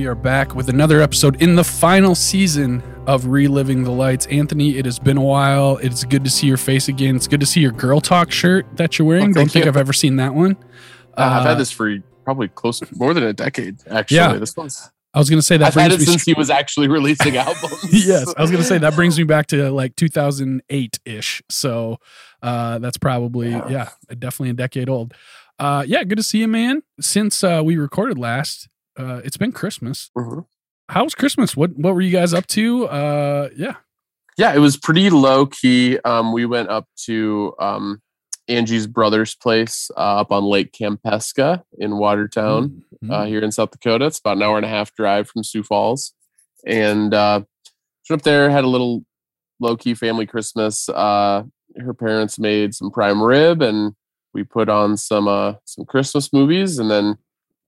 ladies and gentlemen, we are back with another episode in the final season of Reliving the Lights. Anthony, it has been a while. It's good to see your face again. It's good to see your Girl Talk shirt that you're wearing. Oh, Don't think you. I've ever seen that one. Uh, I've Uh, had this for probably close more than a decade. Actually, Yeah. this one's. I was going to say that I've had it since he was actually releasing albums. yes, I was going to say that brings me back to like 2008 ish. So uh, that's probably Yeah. yeah, definitely a decade old. Uh, yeah, good to see you, man. Since uh, we recorded last, uh, it's been Christmas. Mhm. How was Christmas? What what were you guys up to? Uh, yeah. Yeah, it was pretty low key. Um, we went up to um, Angie's brother's place uh, up on Lake Kampeska in Watertown. Mhm. uh, here in South Dakota. It's about an hour and a half drive from Sioux Falls, and uh, went up there. Had a little low key family Christmas. Uh, her parents made some prime rib, and we put on some uh, some Christmas movies, and then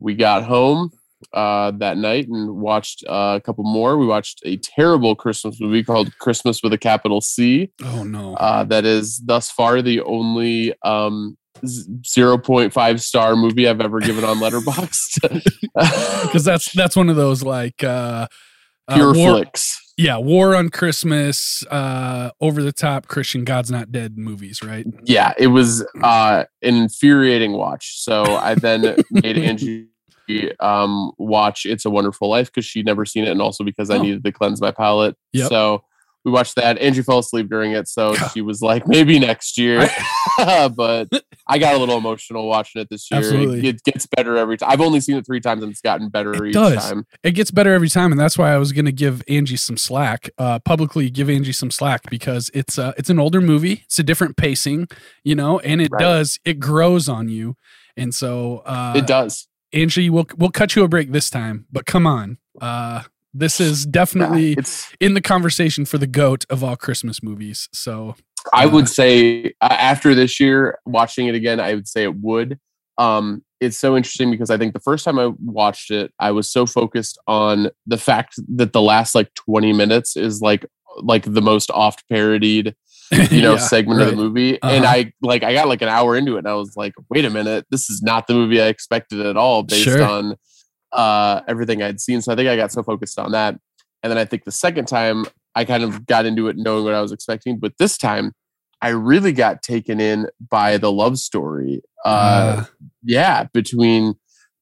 we got home uh, that night and watched uh, a couple more. We watched a terrible Christmas movie called Christmas with a capital C. oh no. Uh, that is thus far the only um, 0.5 star movie I've ever given on Letterboxd. because that's that's one of those like uh, uh, Pure war, flicks. yeah war on christmas uh over the top christian god's not dead movies right Yeah, it was uh, an infuriating watch. So I then made Angie um, watch It's a Wonderful Life because she'd never seen it, and also because I Oh. needed to cleanse my palate. Yep. So we watched that. Angie fell asleep during it, so she was like, maybe next year. but I got a little emotional watching it this year. Absolutely. It gets better every time. I've only seen it three times, and it's gotten better It each does. time. it gets better every time and that's why i was gonna give angie some slack uh publicly give angie some slack because it's uh it's an older movie it's a different pacing you know and it Right. does it grows on you and so uh it does. Angie we'll we'll cut you a break this time but come on uh this is definitely in the conversation for the goat of all christmas movies so I Uh, would say uh, after this year, watching it again, I would say it would. Um, it's so interesting because I think the first time I watched it, I was so focused on the fact that the last like 20 minutes is like like the most oft parodied, you know, Yeah, segment of the movie. And Uh-huh. I like I got like an hour into it and I was like, wait a minute, this is not the movie I expected at all based Sure. on uh everything I'd seen. So I think I got so focused on that. And then I think the second time I kind of got into it knowing what I was expecting. But this time I really got taken in by the love story. Uh, Uh, yeah, between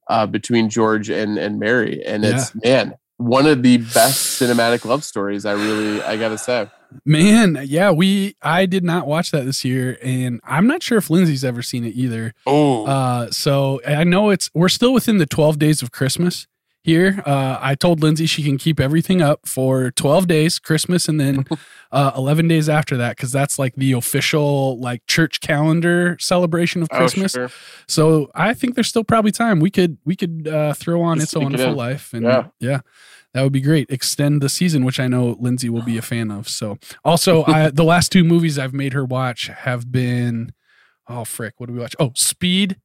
uh, between George and and Mary, and it's man one of the best cinematic love stories. I really I gotta say. Man, yeah, we I did not watch that this year, and I'm not sure if Lindsay's ever seen it either. Oh, Uh, so I know it's we're still within the 12 days of Christmas here. Uh, I told Lindsay she can keep everything up for 12 days, Christmas, and then uh, 11 days after that, because that's like the official like church calendar celebration of oh, Christmas. sure. So I think there's still probably time. We could we could uh, throw on Just It's a sneak it Wonderful. Life, and Yeah. yeah. That would be great. Extend the season, which I know Lindsay will be a fan of. So, also, I, the last two movies I've made her watch have been, oh frick, what do we watch? Oh, Speed,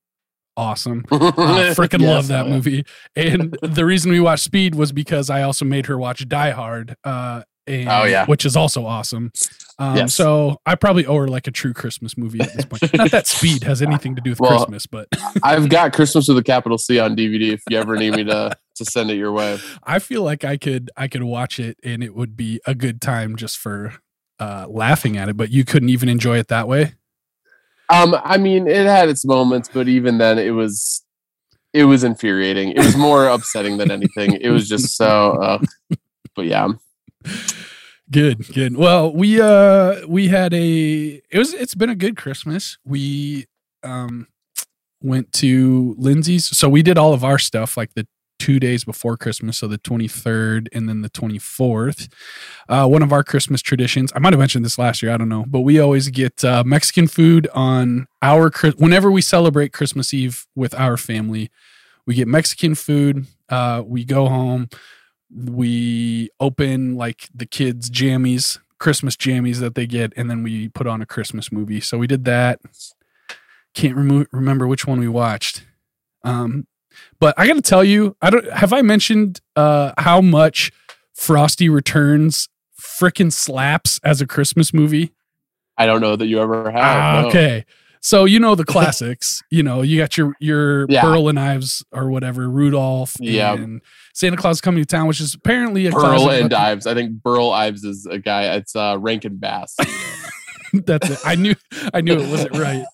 awesome. I freaking Yes, love that yeah. movie. And the reason we watched Speed was because I also made her watch Die Hard. Uh, and, Oh, yeah. which is also awesome. Um, Yes. So I probably owe her like a true Christmas movie at this point. Not that Speed has anything to do with Well, Christmas, but I've got Christmas with a capital C on DVD. If you ever need me to to send it your way. I feel like I could I could watch it and it would be a good time just for uh, laughing at it. But you couldn't even enjoy it that way. Um, I mean, it had its moments, but even then, it was it was infuriating. It was more upsetting than anything. It was just so. Uh, but yeah, Good, good. Well, we uh we had a it was it's been a good Christmas. We um went to Lindsay's. So we did all of our stuff like the two days before Christmas, so the 23rd and then the 24th. Uh one of our Christmas traditions. I might have mentioned this last year, I don't know, but we always get uh Mexican food on our whenever we celebrate Christmas Eve with our family. We get Mexican food. Uh we go home we open like the kids jammies christmas jammies that they get and then we put on a christmas movie so we did that can't remo- remember which one we watched um but i gotta tell you i don't have i mentioned uh how much frosty returns frickin' slaps as a christmas movie I don't know that you ever have. Ah, no. okay So you know the classics. you know, you got your your Yeah. Pearl and Ives or whatever, Rudolph Yeah. and Santa Claus coming to town, which is apparently a Burl and Ives. I think Burl Ives is a guy. It's uh, Rankin Bass. That's it. I knew I knew it wasn't right.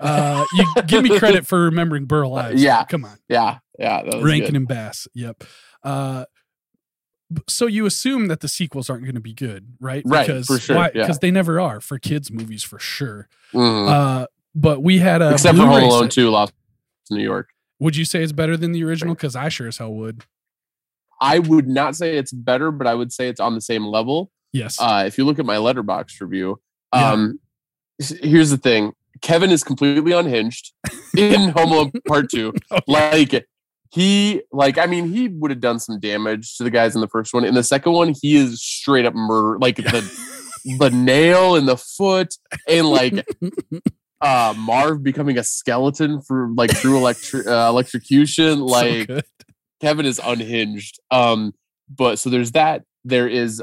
Uh, you give me credit for remembering Burl Ives. Yeah. come on, yeah, yeah. That was Rankin good. and Bass. Yep. Uh, so you assume that the sequels aren't going to be good, right? Right, Because for sure, why- yeah. Because they never are for kids movies for sure. Mhm. Uh, but we had a Except for Home Alone. 2, Lost in New York. Would you say it's better than the original? Because I sure as hell would. I would not say it's better, but I would say it's on the same level. Yes. Uh, if you look at my letterbox review, Yeah. um, here's the thing: Kevin is completely unhinged in Home Alone Part Two. Oh, Like he, like I mean, he would have done some damage to the guys in the first one. In the second one, he is straight up murder. Like the the nail in the foot, and like uh Marv becoming a skeleton for like through electri- uh, electrocution. Like good. Kevin is unhinged. Um, but so there's that. There is.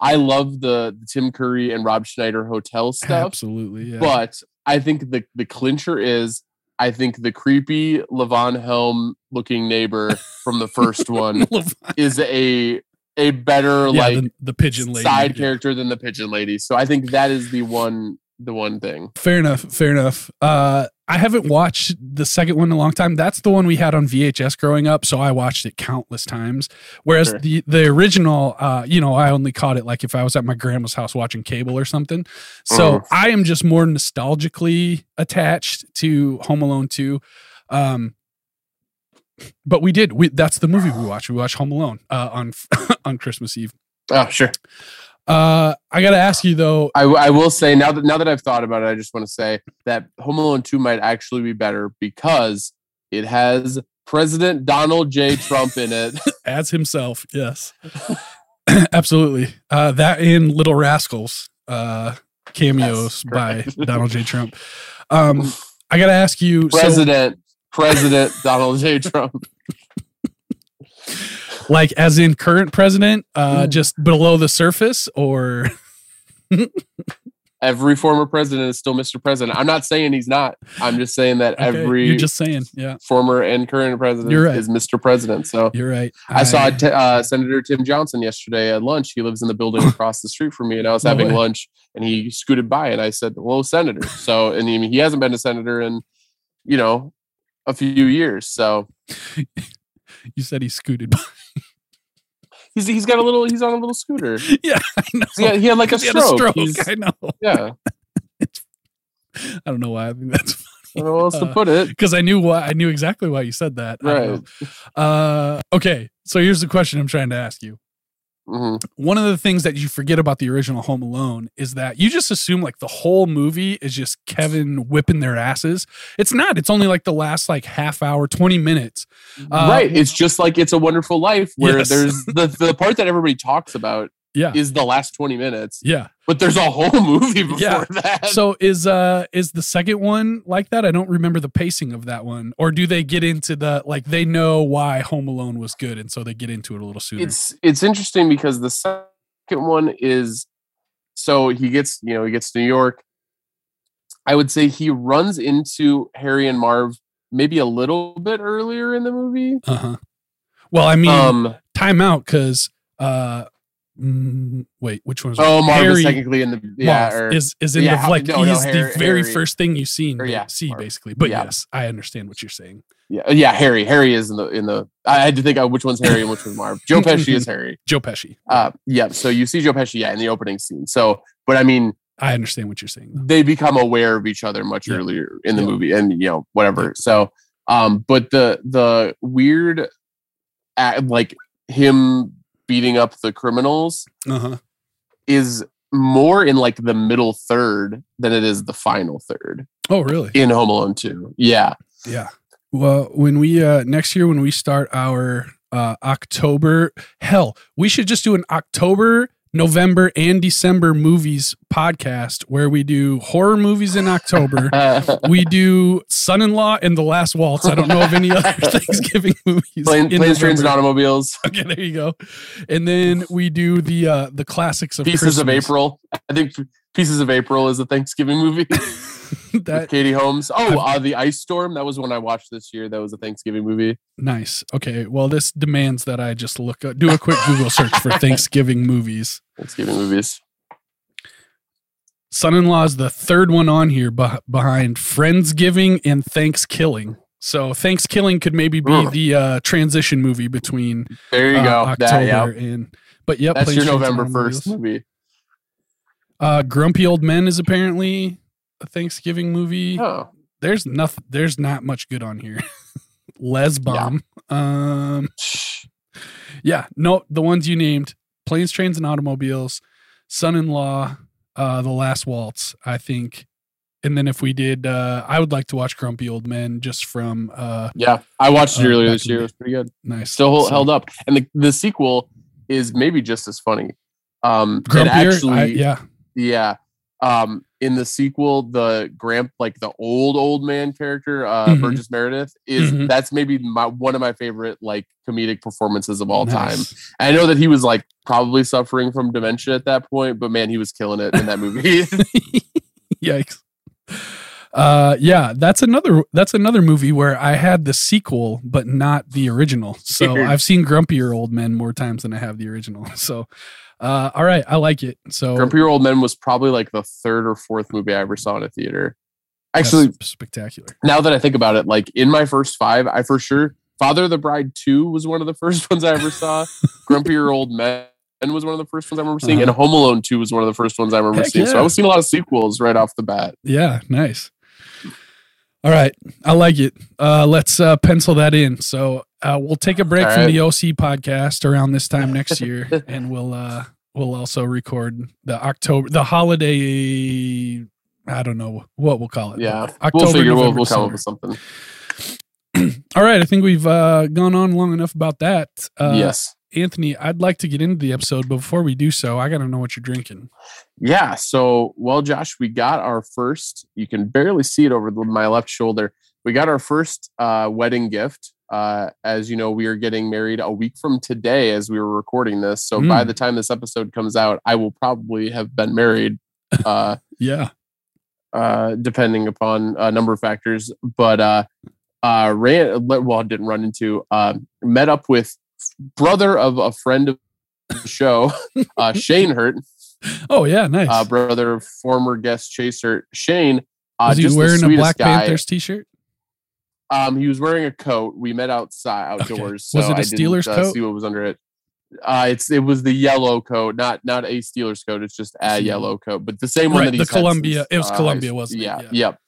I love the, the Tim Curry and Rob Schneider hotel stuff, Absolutely. Yeah. but I think the the clincher is. I think the creepy Levon Helm looking neighbor from the first one is a a better yeah, like the, the pigeon lady. side yeah. character than the pigeon lady. So I think that is the one the one thing. Fair enough. Fair enough. Uh, I haven't watched the second one in a long time. That's the one we had on VHS growing up, so I watched it countless times. Whereas Sure. the the original, uh, you know, I only caught it like if I was at my grandma's house watching cable or something. So Mhm. I am just more nostalgically attached to Home Alone Two. Um, but we did. We that's the movie we watched. We watched Home Alone uh, on on Christmas Eve. Oh sure. Uh, I got to ask you though. I, I will say now that now that I've thought about it, I just want to say that Home Alone 2 might actually be better because it has President Donald J. Trump in it. as himself. Yes, absolutely. Uh, that in Little Rascals uh, cameos by. Donald J. Trump. Um, I got to ask you, so, President President Donald J. Trump. Like, as in current president, uh, Mm. just below the surface, or Every former president is still Mr. President. I'm not saying he's not. I'm just saying that Okay, every you're just saying, yeah, former and current president You're right. is Mr. President. So you're right. I saw t- uh, Senator Tim Johnson yesterday at lunch. He lives in the building across the street from me, and I was No having way. lunch, and he scooted by, and I said, "Well, Senator." So, and he, he hasn't been a senator in, you know, a few years. So you said he scooted by. he's he's got a little he's on a little scooter. yeah, I know. He had, he had like a He had stroke. I know. yeah, I don't know why. I think that's I don't know else to Uh, put it. because I knew why. I knew exactly why you said that. Right. Uh, okay. So here's the question I'm trying to ask you. Mhm. one of the things that you forget about the original Home Alone is that you just assume like the whole movie is just Kevin whipping their asses. It's not. It's only like the last like half hour, 20 minutes. Uh, right. It's just like It's a Wonderful Life, where Yes. there's the the part that everybody talks about Yeah. is the last twenty minutes, Yeah. but there's a whole movie before Yeah. that. So is uh is the second one like that? I don't remember the pacing of that one. Or do they get into the like they know why Home Alone was good and so they get into it a little sooner? it's it's interesting because the second one is so he gets you know he gets to New York. I would say he runs into Harry and Marv maybe a little bit earlier in the movie. uh-huh. Well, I mean, Um, time out because uh mm, wait, which one oh, Marv Harry- is technically in the yeah, or, is is in yeah, the like no, no, he's Harry- the very Harry- first thing you seen or yeah, see Marv. basically. But Yeah. yes, I understand what you're saying. yeah, yeah, Harry. Harry is in the in the. I had to think of which one's Harry and which one's Marv. Joe Pesci is Harry. Joe Pesci. Uh, yeah. So you see Joe Pesci, yeah, in the opening scene. So, but I mean, I understand what you're saying. Though. they become aware of each other much earlier in the movie and you know whatever so um but the the weird like him beating up the criminals Uh-huh. is more in like the middle third than it is the final third Oh, really? in home alone 2 yeah Yeah. Well, when we uh next year when we start our uh October, hell, we should just do an October, November, and December movies podcast where we do horror movies in October. we do Son-in-Law and The Last Waltz. I don't know of any other Thanksgiving movies. Plane, in planes trains and automobiles Okay, there you go. And then we do the uh the classics of pieces of april i think pieces of april is a thanksgiving movie that Katie Holmes. Oh, uh, the Ice Storm. That was one I watched this year. That was a Thanksgiving movie. nice. Okay, well, this demands that I just look up, do a quick Google search for Thanksgiving movies. Thanksgiving movies. Son-in-law is the third one on here beh- behind Friendsgiving and Thanksgiving. So Thanksgiving could maybe be the uh, transition movie between There you uh, go. October That, yeah. and. But yep, That's your November first movie. Uh, Grumpy Old Men is apparently a Thanksgiving movie. Oh, There's nothing. There's not much good on here. Les Bomb. Um, yeah, no, the ones you named: Planes, Trains, and Automobiles, Son-in-Law, uh, The Last Waltz. I think, and then if we did, uh, I would like to watch Grumpy Old Men just from uh, yeah. I watched it Uh, earlier this year. It was pretty good. nice. Still hold, So, held up, and the the sequel is maybe just as funny. Um, Grumpier. actually, I, yeah, yeah. Um, in the sequel, the Gramp, like the old old man character, uh, Mhm. Burgess Meredith, is Mhm. that's maybe my one of my favorite like comedic performances of all time. Nice. I know that he was like probably suffering from dementia at that point, but man, he was killing it in that movie. Yikes. Uh yeah, that's another that's another movie where I had the sequel but not the original. So I've seen Grumpier Old Men more times than I have the original. So uh all right, I like it. So Grumpy Old Men was probably like the third or fourth movie I ever saw in a theater. Actually, spectacular. now that I think about it, like in my first five, I for sure Father of the Bride 2 was one of the first ones I ever saw. Grumpier Old Men was one of the first ones I remember seeing, and Uh-huh. Home Alone 2 was one of the first ones I remember Heck seeing. So. I was seeing a lot of sequels right off the bat. Yeah, nice. All right, I like it. Uh let's uh pencil that in. So uh we'll take a break All from right. the OC podcast around this time next year and we'll uh we'll also record the October the holiday I don't know what we'll call it. Yeah. October, we'll figure we'll, November, we'll come up with something. All right, I think we've uh, gone on long enough about that. Uh, yes. Anthony, I'd like to get into the episode, but before we do so, I got to know what you're drinking. Yeah. So, well, Josh, we got our first, you can barely see it over the, my left shoulder. We got our first uh, wedding gift. Uh, as you know, we are getting married a week from today as we were recording this. So, by Mm. the time this episode comes out, I will probably have been married, uh, Yeah. uh, depending upon a number of factors. But uh, uh, ran, well, didn't run into, uh, met up with brother of a friend of the show, uh, Shane Hurt Oh, yeah, nice. uh, brother of former guest Chaser Shane. Uh, Was he just wearing a Black guy. Panthers t-shirt? Um, he was wearing a coat. We met outside Okay. outdoors. Was so it a I didn't, Steelers uh, coat? See what was under it. Uh, it's it was the yellow coat, not not a Steelers coat. It's just a yellow coat, but the same one Right, that the Columbia- since, it was uh, Columbia, wasn't it? Yeah, Yeah. yep.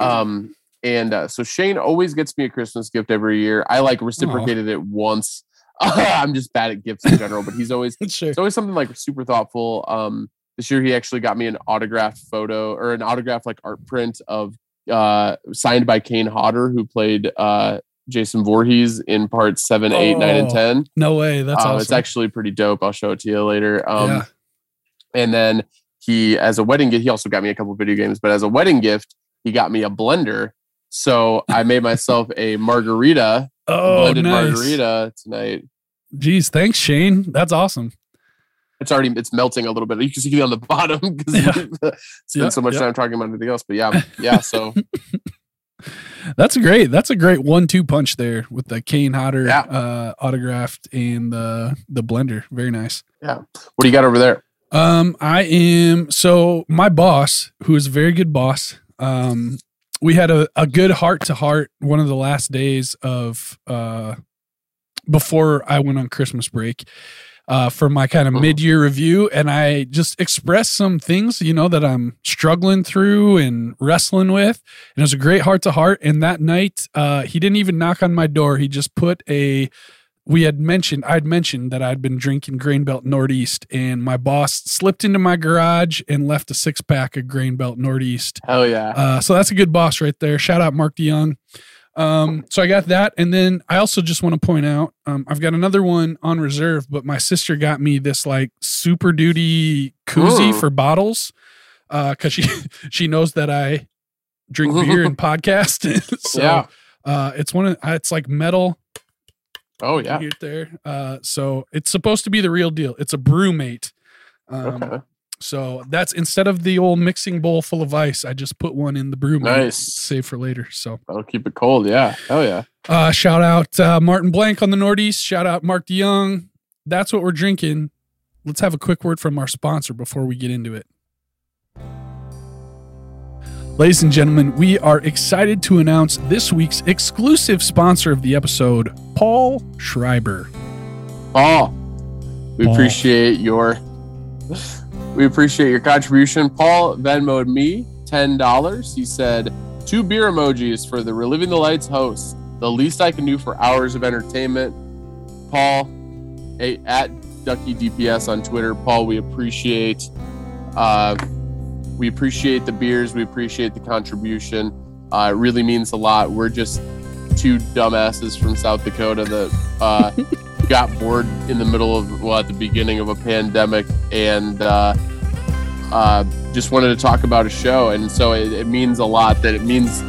Um, and uh, so Shane always gets me a Christmas gift every year. I like reciprocated it once. I'm just bad at gifts in general, but he's always sure. it's always something like super thoughtful. Um, this year he actually got me an autographed photo or an autographed like art print of uh signed by Kane Hodder, who played uh Jason Voorhees in parts seven, eight, nine, and 10. No way. That's Um, awesome. It's actually pretty dope. I'll show it to you later. Um, yeah. and then he, as a wedding gift, he also got me a couple video games. But as a wedding gift, he got me a blender. So I made myself a margarita, Oh, blended nice. margarita tonight. Jeez, thanks, Shane. That's awesome. It's already it's melting a little bit. You can see it on the bottom because Yeah. spent Yeah, so much yeah. time talking about anything else. But yeah, yeah. So That's great. That's a great one-two punch there with the Kane Hodder Yeah. uh, autographed and the the blender. Very nice. Yeah. What do you got over there? Um, I am so my boss, who is a very good boss. Um, we had a, a good heart to heart one of the last days of uh before I went on Christmas break uh for my kind of Mhm. mid-year review and I just expressed some things, you know, that I'm struggling through and wrestling with. And it was a great heart to heart. And that night, uh he didn't even knock on my door. He just put a we had mentioned I'd mentioned that I'd been drinking Grain Belt Northeast, and my boss slipped into my garage and left a six pack of Grain Belt Northeast. Hell yeah! Uh, so that's a good boss right there. Shout out Mark DeYoung. Um, so I got that, and then I also just want to point out um, I've got another one on reserve, but my sister got me this like Super Duty koozie Ooh. for bottles Uh, because she she knows that I drink beer and podcast. so yeah. uh, it's one of it's like metal Oh yeah. right there. Uh, so it's supposed to be the real deal. It's a BrüMate. Um, Okay. So that's instead of the old mixing bowl full of ice, I just put one in the brew. Nice. Save for later. So That'll keep it cold. Yeah. Hell yeah. uh, shout out uh, Martin Blank on the Northeast. Shout out Mark DeYoung. That's what we're drinking. Let's have a quick word from our sponsor before we get into it. Ladies and gentlemen, we are excited to announce this week's exclusive sponsor of the episode, Paul Schreiber. Paul, we Paul. appreciate your we appreciate your contribution. Paul Venmoed me ten dollars. He said two beer emojis for the Reliving the Lights host. The least I can do for hours of entertainment. Paul, a, at Ducky DPS on Twitter. Paul, we appreciate uh, we appreciate the beers. We appreciate the contribution. Uh, it really means a lot. We're just two dumbasses from South Dakota that uh, got bored in the middle of well at the beginning of a pandemic and uh, uh, just wanted to talk about a show. And so it, it means a lot that it means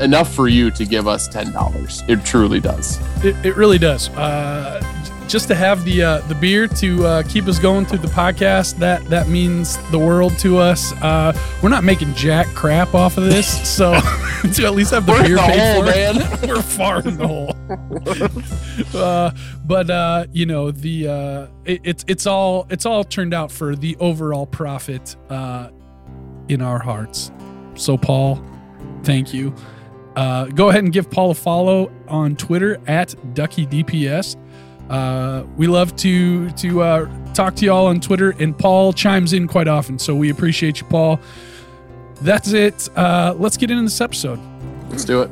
enough for you to give us ten dollars. It truly does. It, it really does. Uh, just to have the uh, the beer to uh, keep us going through the podcast that that means the world to us. Uh, we're not making jack crap off of this, so to at least have the We're in beer the paid hole, for, man. we're far in the hole. uh, but uh, you know the uh, it, it's it's all it's all turned out for the overall profit uh, in our hearts. So Paul, thank you. Uh, go ahead and give Paul a follow on Twitter at DuckyDPS. Uh, we love to to uh, talk to y'all on Twitter, and Paul chimes in quite often, so we appreciate you, Paul. That's it. Uh, let's get into this episode. let's do it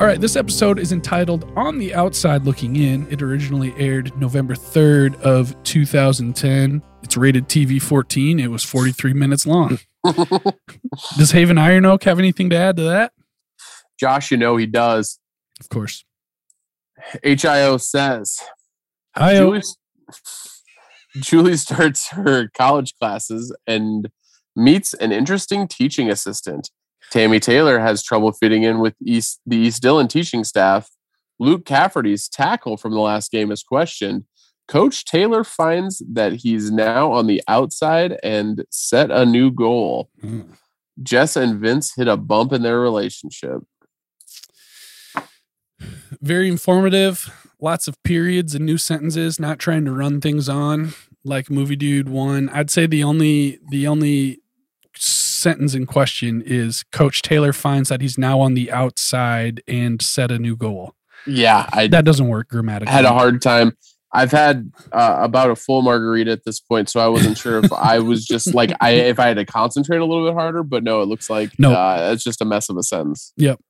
All right, this episode is entitled "On the Outside Looking In." It originally aired November third of 2010. It's rated TV 14. It was 43 minutes long. Does Haven Iron Oak have anything to add to that? josh you know he does Of course. Hio says Hi, Julie, Julie starts her college classes and meets an interesting teaching assistant. Tammy Taylor has trouble fitting in with East, the East Dillon teaching staff. Luke Cafferty's tackle from the last game is questioned. Coach Taylor finds that he's now on the outside and set a new goal. Mm. Jess and Vince hit a bump in their relationship. Very informative. Lots of periods and new sentences. Not trying to run things on like Movie Dude one. I'd say the only the only sentence in question is Coach Taylor finds that he's now on the outside and set a new goal. Yeah, I That doesn't work grammatically. had a hard time. I've had uh, about a full margarita at this point, so I wasn't sure if I was just like I if I had to concentrate a little bit harder. But no, it looks like No. uh, it's just a mess of a sentence. Yep,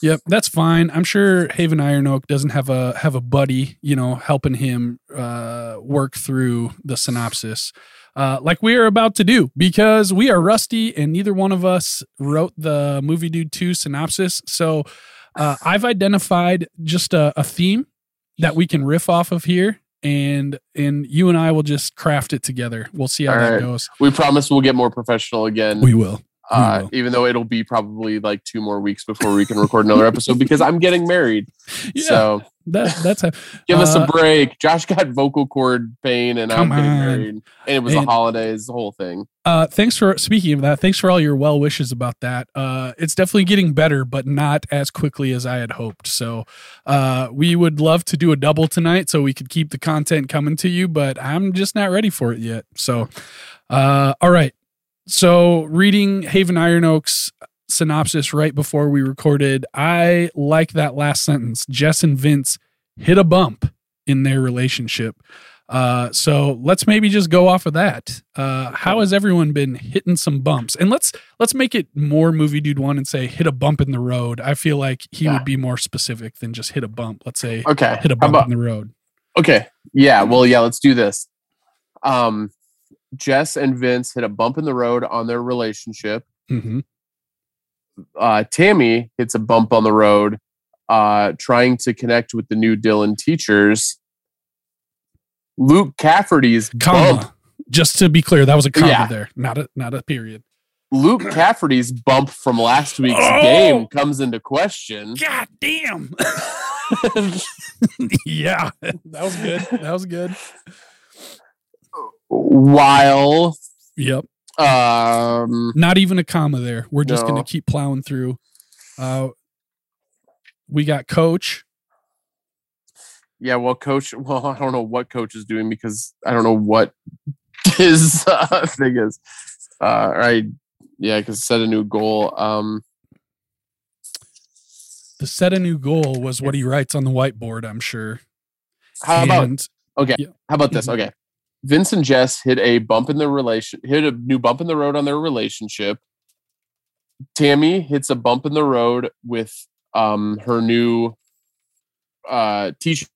yep, that's fine. I'm sure Haven Iron Oak doesn't have a have a buddy, you know, helping him uh, work through the synopsis, uh, like we are about to do, because we are rusty and neither one of us wrote the movie dude two synopsis. So uh, I've identified just a, a theme that we can riff off of here. And and you and I will just craft it together. We'll see how All that right. goes. We promise we'll get more professional again. We will. uh, will. even though it'll be probably like two more weeks before we can record another episode because I'm getting married. Yeah, So that that's how. give us Uh, a break. Josh got vocal cord pain, and I'm getting on. married, and it was the holidays, the whole thing. Uh, thanks for speaking of that. Thanks for all your well wishes about that. Uh, it's definitely getting better, but not as quickly as I had hoped. So, uh, we would love to do a double tonight so we could keep the content coming to you, but I'm just not ready for it yet. So, uh, all right. So, reading Haven Iron Oaks synopsis right before we recorded, I like that last sentence. Jess and Vince hit a bump in their relationship. Uh, so let's maybe just go off of that. Uh, how has everyone been hitting some bumps? And let's let's make it more movie dude one and say hit a bump in the road. I feel like he Yeah. would be more specific than just hit a bump. Let's say Okay. hit a bump about- in the road. Okay. Yeah. Well, yeah, let's do this. Um, Jess and Vince hit a bump in the road on their relationship. hmm Uh, Tammy hits a bump on the road uh, trying to connect with the new Dillon teachers. Luke Cafferty's Comma. bump. Just to be clear, that was a comma Yeah. there, not a not a period. Luke Cafferty's bump from last week's Oh! game comes into question. God damn. yeah, that was good. That was good. While Yep. Um, Not even a comma there. We're just going to keep plowing through. Uh, we got coach. yeah, well, coach. Well, I don't know what coach is doing because I don't know what his uh, thing is. Uh, right? Yeah, because set a new goal. Um, The set a new goal was what he writes on the whiteboard, I'm sure. how about Okay. Yeah. How about this? Mhm. Okay. Vince and Jess hit a bump in the relation hit a new bump in the road on their relationship. Tammy hits a bump in the road with um her new uh teaching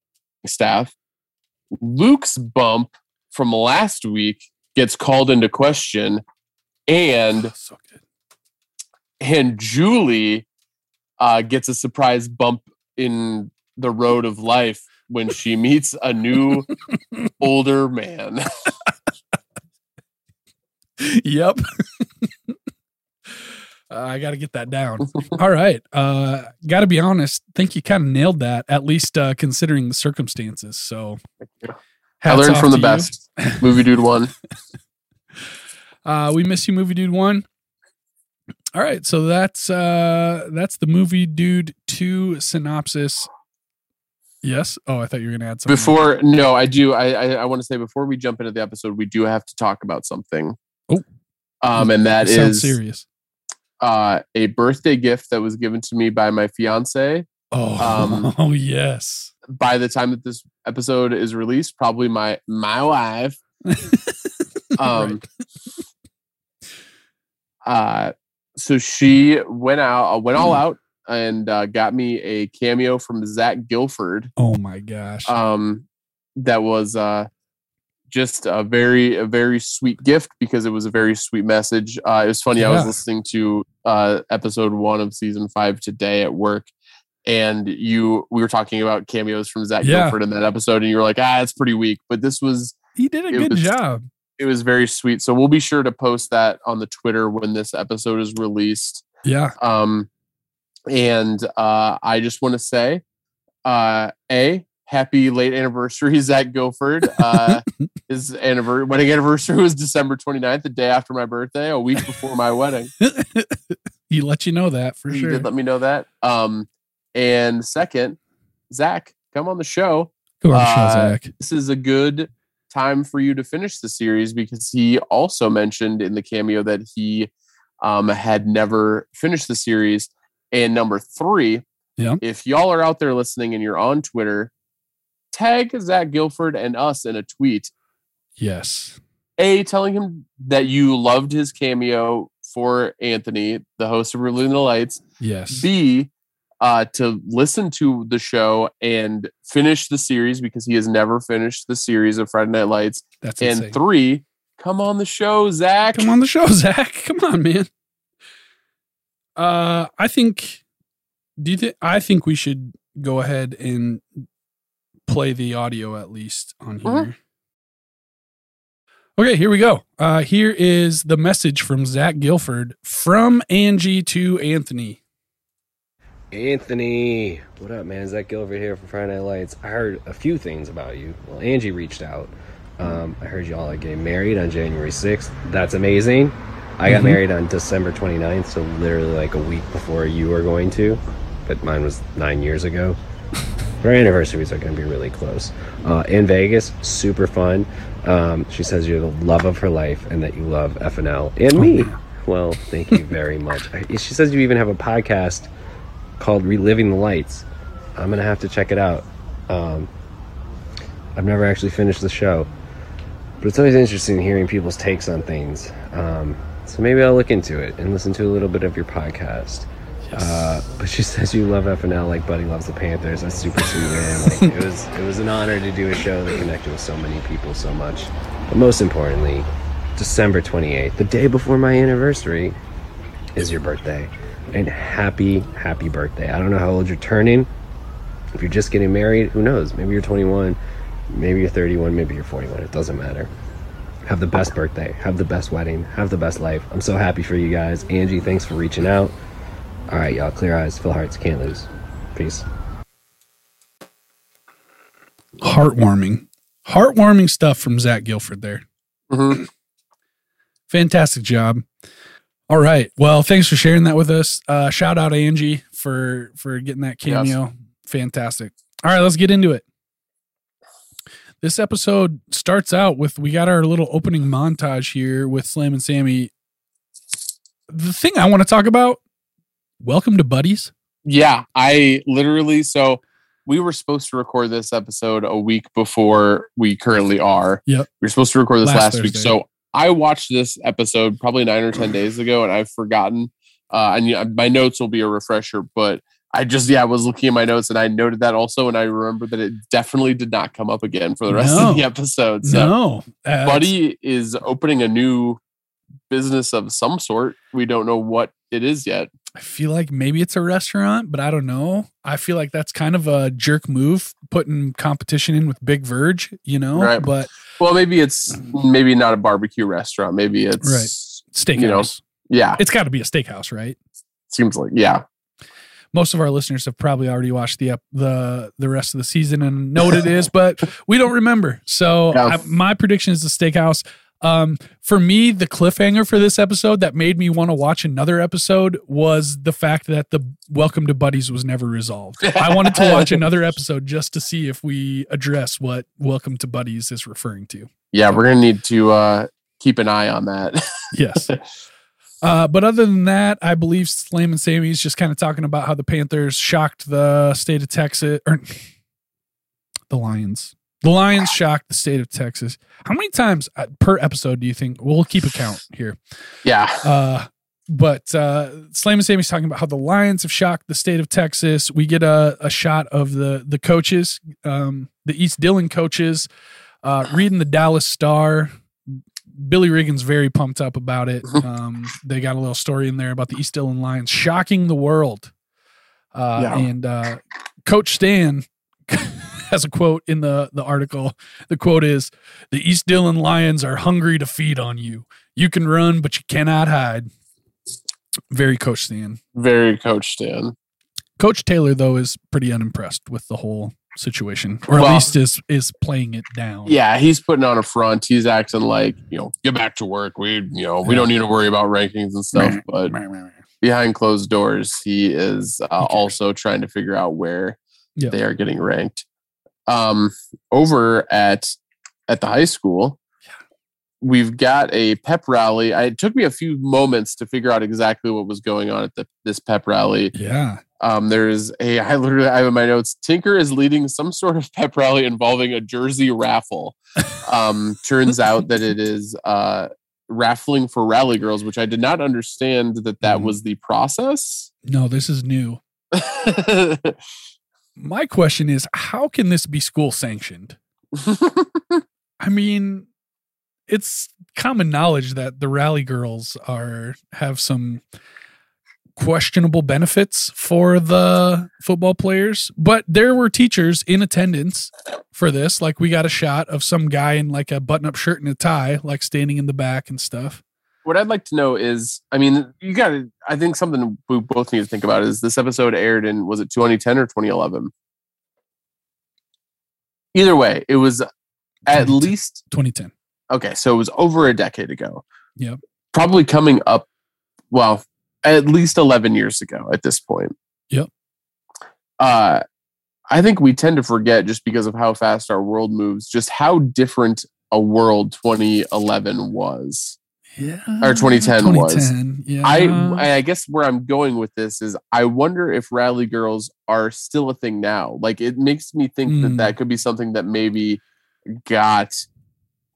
staff. Luke's bump from last week gets called into question and so good. and Julie uh, gets a surprise bump in the road of life when she meets a new older man. yep. Uh, I got to get that down. All right. Uh, got to be honest. Think you kind of nailed that, at least uh, considering the circumstances. So, I learned from the you. best. Movie dude one. Uh, we miss you, movie dude one. All right, so that's uh that's the movie dude two synopsis. Yes. Oh, I thought you were gonna add something. Before no, I do. I I, I want to say before we jump into the episode, we do have to talk about something. Oh. um, and that is serious. uh, a birthday gift that was given to me by my fiance. Oh, um, oh yes. By the time that this episode is released, probably my my wife um uh so she went out uh, went all out and uh, got me a cameo from zach gilford oh my gosh. um that was uh just a very a very sweet gift because it was a very sweet message uh it was funny i was listening to uh episode one of season five today at work and you we were talking about cameos from zach Yeah. gilford in that episode and you were like ah it's pretty weak but this was he did a good was- job. it was very sweet. So we'll be sure to post that on the Twitter when this episode is released. Yeah. Um, and uh, I just want to say, uh, a happy late anniversary, Zach Gilford. Uh, his anniversary wedding anniversary was December 29th, the day after my birthday, a week before my wedding. he let you know that for he sure. He did let me know that. Um, and second, Zach, come on the show. Go on, Michelle uh, Zach. this is a good time for you to finish the series because he also mentioned in the cameo that he um, had never finished the series. And number three, Yeah. if y'all are out there listening and you're on Twitter, tag Zach Gilford and us in a tweet. Yes. A, telling him that you loved his cameo for Anthony, the host of Ruling the Lights. Yes. B, uh, to listen to the show and finish the series because he has never finished the series of Friday Night Lights. That's and insane. three, come on the show, Zach. Come on the show, Zach. Come on, man. Uh, I think. Do you think? I think we should go ahead and play the audio at least on here. Mhm. Okay, here we go. Uh, here is the message from Zach Gilford from Angie to Anthony. Anthony, what up, man? Zach Gilford here from Friday Night Lights. I heard a few things about you. Well, Angie reached out. Um, I heard y'all are getting married on January 6th. That's amazing. I got Mhm. married on December 29th, so literally like a week before you were going to. But mine was nine years ago. Our anniversaries are going to be really close. Uh, in Vegas, super fun. Um, she says you're the love of her life and that you love FNL and Oh, me. man. Well, thank you very much. I- She says you even have a podcast called Reliving the Lights. I'm gonna have to check it out. Um, I've never actually finished the show, but it's always interesting hearing people's takes on things. Um, so maybe I'll look into it and listen to a little bit of your podcast. Uh, but she says you love FNL like Buddy loves the Panthers. That's super sweet, man. Like, it was it was an honor to do a show that connected with so many people so much. But most importantly, December 28th, the day before my anniversary, is your birthday. And happy, happy birthday. I don't know how old you're turning. If you're just getting married, who knows? Maybe you're 21, maybe you're 31, maybe you're 41. It doesn't matter. Have the best birthday. Have the best wedding. Have the best life. I'm so happy for you guys. Angie, thanks for reaching out. All right, y'all. Clear eyes, fill hearts, can't lose. Peace. Heartwarming, heartwarming stuff from Zach Gilford there. Mm-hmm. Fantastic job. All right. Well, thanks for sharing that with us. Uh, shout out Angie for for getting that cameo. Yes. cameo. Fantastic. All right, let's get into it. This episode starts out with we got our little opening montage here with Slammin' Sammy. The thing I want to talk about, welcome to Buddies. Yeah, I literally so we were supposed to record this episode a week before we currently are. Yep. We were supposed to record this Last last, week. So I watched this episode probably nine or ten days ago, and I've forgotten. Uh, and yeah, my notes will be a refresher, but I just yeah, I was looking at my notes and I noted that also, and I remember that it definitely did not come up again for the rest No. of the episode. So no. Buddy is opening a new business of some sort. We don't know what it is yet. I feel like maybe it's a restaurant, but I don't know. I feel like that's kind of a jerk move, putting competition in with Big Verge, you know. Right. But Well, maybe it's maybe not a barbecue restaurant. Maybe it's right steakhouse. You know, yeah. it's got to be a steakhouse, right? Seems like yeah. Most of our listeners have probably already watched the the the rest of the season and know what it is, but we don't remember. So. I, my prediction is the steakhouse. Um, for me, the cliffhanger for this episode that made me want to watch another episode was the fact that the Welcome to Buddies was never resolved. I wanted to watch another episode just to see if we address what Welcome to Buddies is referring to. Yeah, we're gonna need to uh keep an eye on that. Yes. Uh, but other than that, I believe Slammin' Sammy's just kind of talking about how the Panthers shocked the state of Texas or the Lions. The Lions shocked the state of Texas. How many times uh, per episode do you think? We'll keep a count here. yeah. Uh, but uh, Slammin' Sammy's talking about how the Lions have shocked the state of Texas. We get a, a shot of the the coaches, um, the East Dillon coaches, uh, reading the Dallas Star. Billy Riggins's very pumped up about it. Um, they got a little story in there about the East Dillon Lions shocking the world. Uh, Yeah. And uh, Coach Stan has a quote in the the article. The quote is, "The East Dillon Lions are hungry to feed on you. You can run, but you cannot hide." Very Coach Stan. Very Coach Stan. Coach Taylor though is pretty unimpressed with the whole situation, or at least is is playing it down. Yeah, he's putting on a front. He's acting like, you know, get back to work. We you know, we Yeah. don't need to worry about rankings and stuff. But behind closed doors, he is uh, cares? also trying to figure out where Yeah. they are getting ranked. Um, over at at the high school, we've got a pep rally. I, it took me a few moments to figure out exactly what was going on at the, this pep rally. Yeah. Um, there's a I literally I have in my notes. Tinker is leading some sort of pep rally involving a jersey raffle. Um, turns out that it is uh raffling for rally girls, which I did not understand that that Mhm. was the process. No, this is new. My question is, how can this be school sanctioned? I mean, it's common knowledge that the rally girls are have some questionable benefits for the football players, but there were teachers in attendance for this. Like we got a shot of some guy in like a button-up shirt and a tie, like standing in the back and stuff. what I'd like to know is, I mean, you got to. I think something we both need to think about is this episode aired in was it 2010 or 2011? Either way, it was at 2010. least 2010. okay. So it was over a decade ago. Yep. Probably coming up. Well, at least 11 years ago at this point. Yep. Uh, I think we tend to forget just because of how fast our world moves, just how different a world 2011 was. Yeah. Or 2010 was. Yeah. I I guess where I'm going with this is I wonder if rally girls are still a thing now. Like it makes me think Mm. that that could be something that maybe got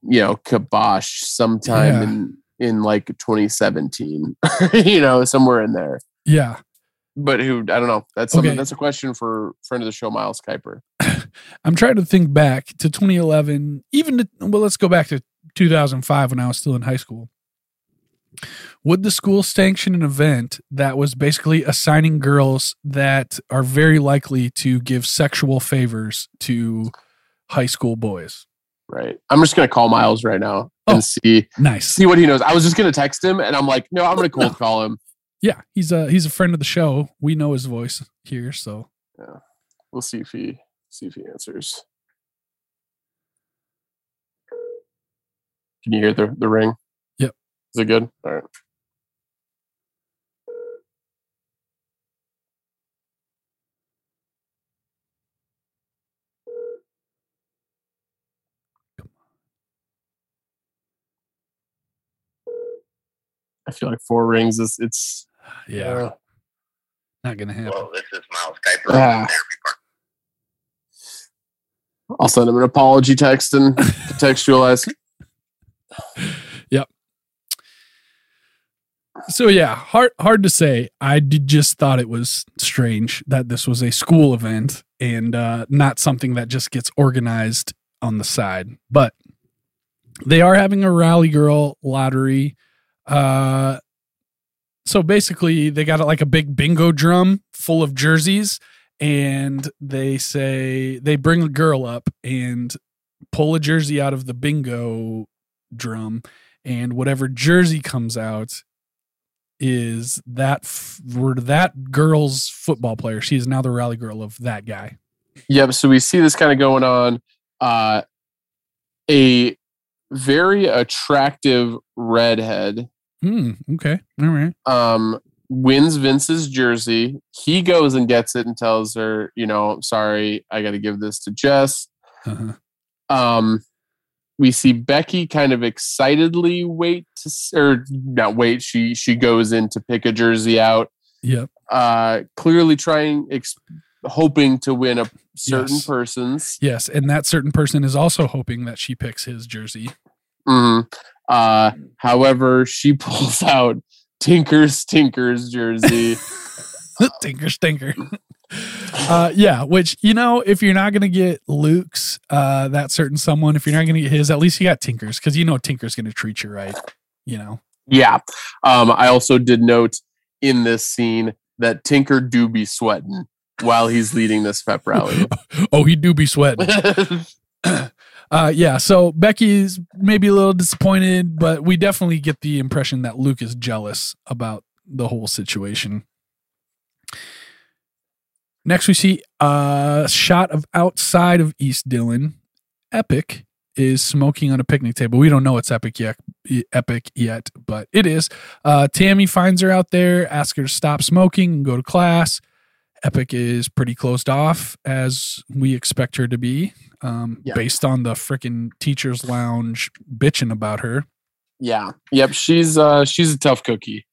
you know kibosh sometime Yeah. in in like 2017, you know, somewhere in there. yeah. But who I don't know. That's something Okay. that's a question for friend of the show Miles Kuiper. I'm trying to think back to 2011, even to, well, let's go back to 2005 when I was still in high school. Would the school sanction an event that was basically assigning girls that are very likely to give sexual favors to high school boys? Right. I'm just gonna call Miles right now Oh. and see Nice. see what he knows. I was just gonna text him and I'm like, no, I'm gonna cold No. call him. Yeah, he's a he's a friend of the show. We know his voice here, so yeah, We'll see if he see if he answers. Can you hear the, the ring? Yep. Is it good? All right. I feel like four rings is it's Yeah, uh, not gonna happen. Well, this is Miles Kuiper. Ah. I'll send him an apology text and contextualize. Yep. So yeah, hard hard to say. I did just thought it was strange that this was a school event and uh, not something that just gets organized on the side. But they are having a rally girl lottery. Uh, so basically, they got like a big bingo drum full of jerseys, and they say they bring a girl up and pull a jersey out of the bingo drum, and whatever jersey comes out is that f- were that girl's football player. She is now the rally girl of that guy. Yep. So we see this kind of going on. Uh, a very attractive redhead Hmm. Okay. All right. um, wins Vince's jersey. He goes and gets it and tells her, you know, sorry, I got to give this to Jess. Uh-huh. Um, we see Becky kind of excitedly wait to, or not wait. She she goes in to pick a jersey out. Yep. Uh, clearly trying, ex- hoping to win a certain Yes. person's. Yes, and that certain person is also hoping that she picks his jersey. Hmm Uh, however, she pulls out Tinker's Tinker's jersey. Tinker stinker. uh yeah, which you know, if you're not gonna get Luke's, uh that certain someone, if you're not gonna get his, at least you got Tinker's, because you know Tinker's gonna treat you right. You know. yeah. Um, I also did note in this scene that Tinker do be sweating while he's leading this pep rally. Oh, he do be sweating. Uh yeah, so Becky's maybe a little disappointed, but we definitely get the impression that Luke is jealous about the whole situation. Next, we see a shot of outside of East Dillon. Epyck is smoking on a picnic table. We don't know it's Epyck yet, Epyck yet, but it is. Uh, Tammy finds her out there, asks her to stop smoking and go to class. Epyck is pretty closed off, as we expect her to be, um, Yeah. based on the freaking teachers' lounge bitching about her. yeah. Yep. She's uh she's a tough cookie.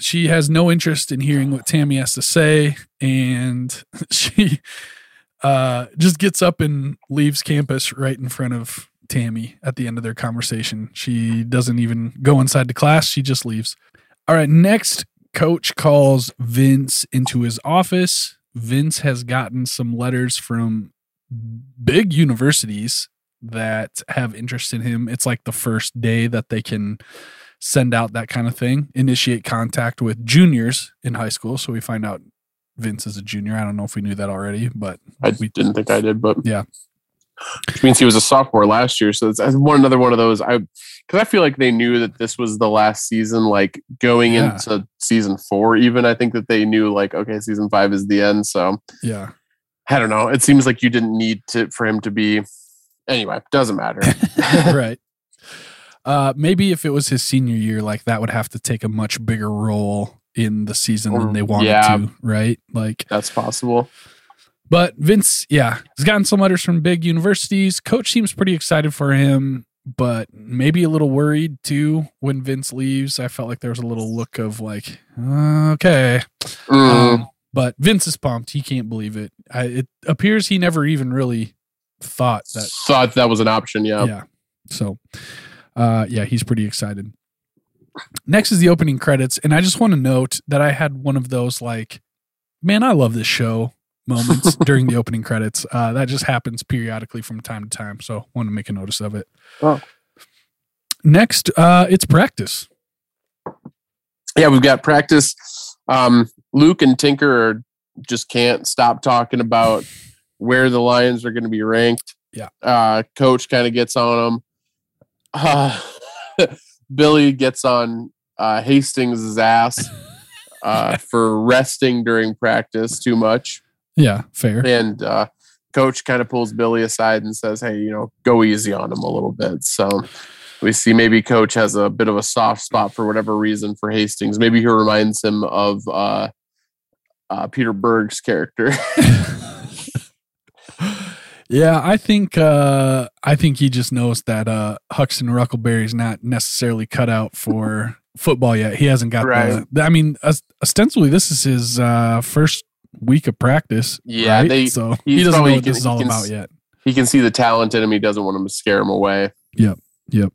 she has no interest in hearing what Tammy has to say, and she uh, just gets up and leaves campus right in front of Tammy at the end of their conversation. She doesn't even go inside the class; she just leaves. All right, next, coach calls Vince into his office. Vince has gotten some letters from big universities that have interest in him. It's like the first day that they can send out that kind of thing, initiate contact with juniors in high school. So we find out Vince is a junior. I don't know if we knew that already, but I we didn't think I did, but Yeah. Which means he was a sophomore last year. So it's one another one of those. I because I feel like they knew that this was the last season. Like going Yeah. into season four, even I think that they knew like okay, season five is the end. So yeah. I don't know. It seems like you didn't need to for him to be. Anyway, doesn't matter. right. Uh, maybe if it was his senior year, like that would have to take a much bigger role in the season than they wanted yeah. to, right? Like, That's possible. But Vince, yeah, has gotten some letters from big universities. Coach seems pretty excited for him, but maybe a little worried too when Vince leaves. I felt like there was a little look of like, uh, okay, Mm, Um, but Vince is pumped. He can't believe it. I, it appears he never even really thought that. thought that was an option. Yeah. Yeah. So, uh, yeah, he's pretty excited. Next is the opening credits, and I just want to note that I had one of those like, man, I love this show moments during the opening credits. Uh, that just happens periodically from time to time. So, want to make a notice of it. Oh. Next, uh, it's practice. yeah, we've got practice. Um, Luke and Tinker are, just can't stop talking about where the Lions are going to be ranked. Yeah. Uh, coach kind of gets on them. Uh, Billy gets on uh, Hastings' ass uh, for resting during practice too much. Yeah, fair. And uh, coach kind of pulls Billy aside and says, Hey, you know, go easy on him a little bit. So we see maybe Coach has a bit of a soft spot for whatever reason for Hastings. Maybe he reminds him of uh, uh, Peter Berg's character. Yeah, I think uh I think he just knows that uh Huxton Ruckleberry's not necessarily cut out for football yet. He hasn't got Right. the I mean ostensibly this is his uh first week of practice. Yeah, right? they- so he doesn't know what this can- is all can about yet. he can see the talent in him. He doesn't want him to scare him away. Yep. Yep.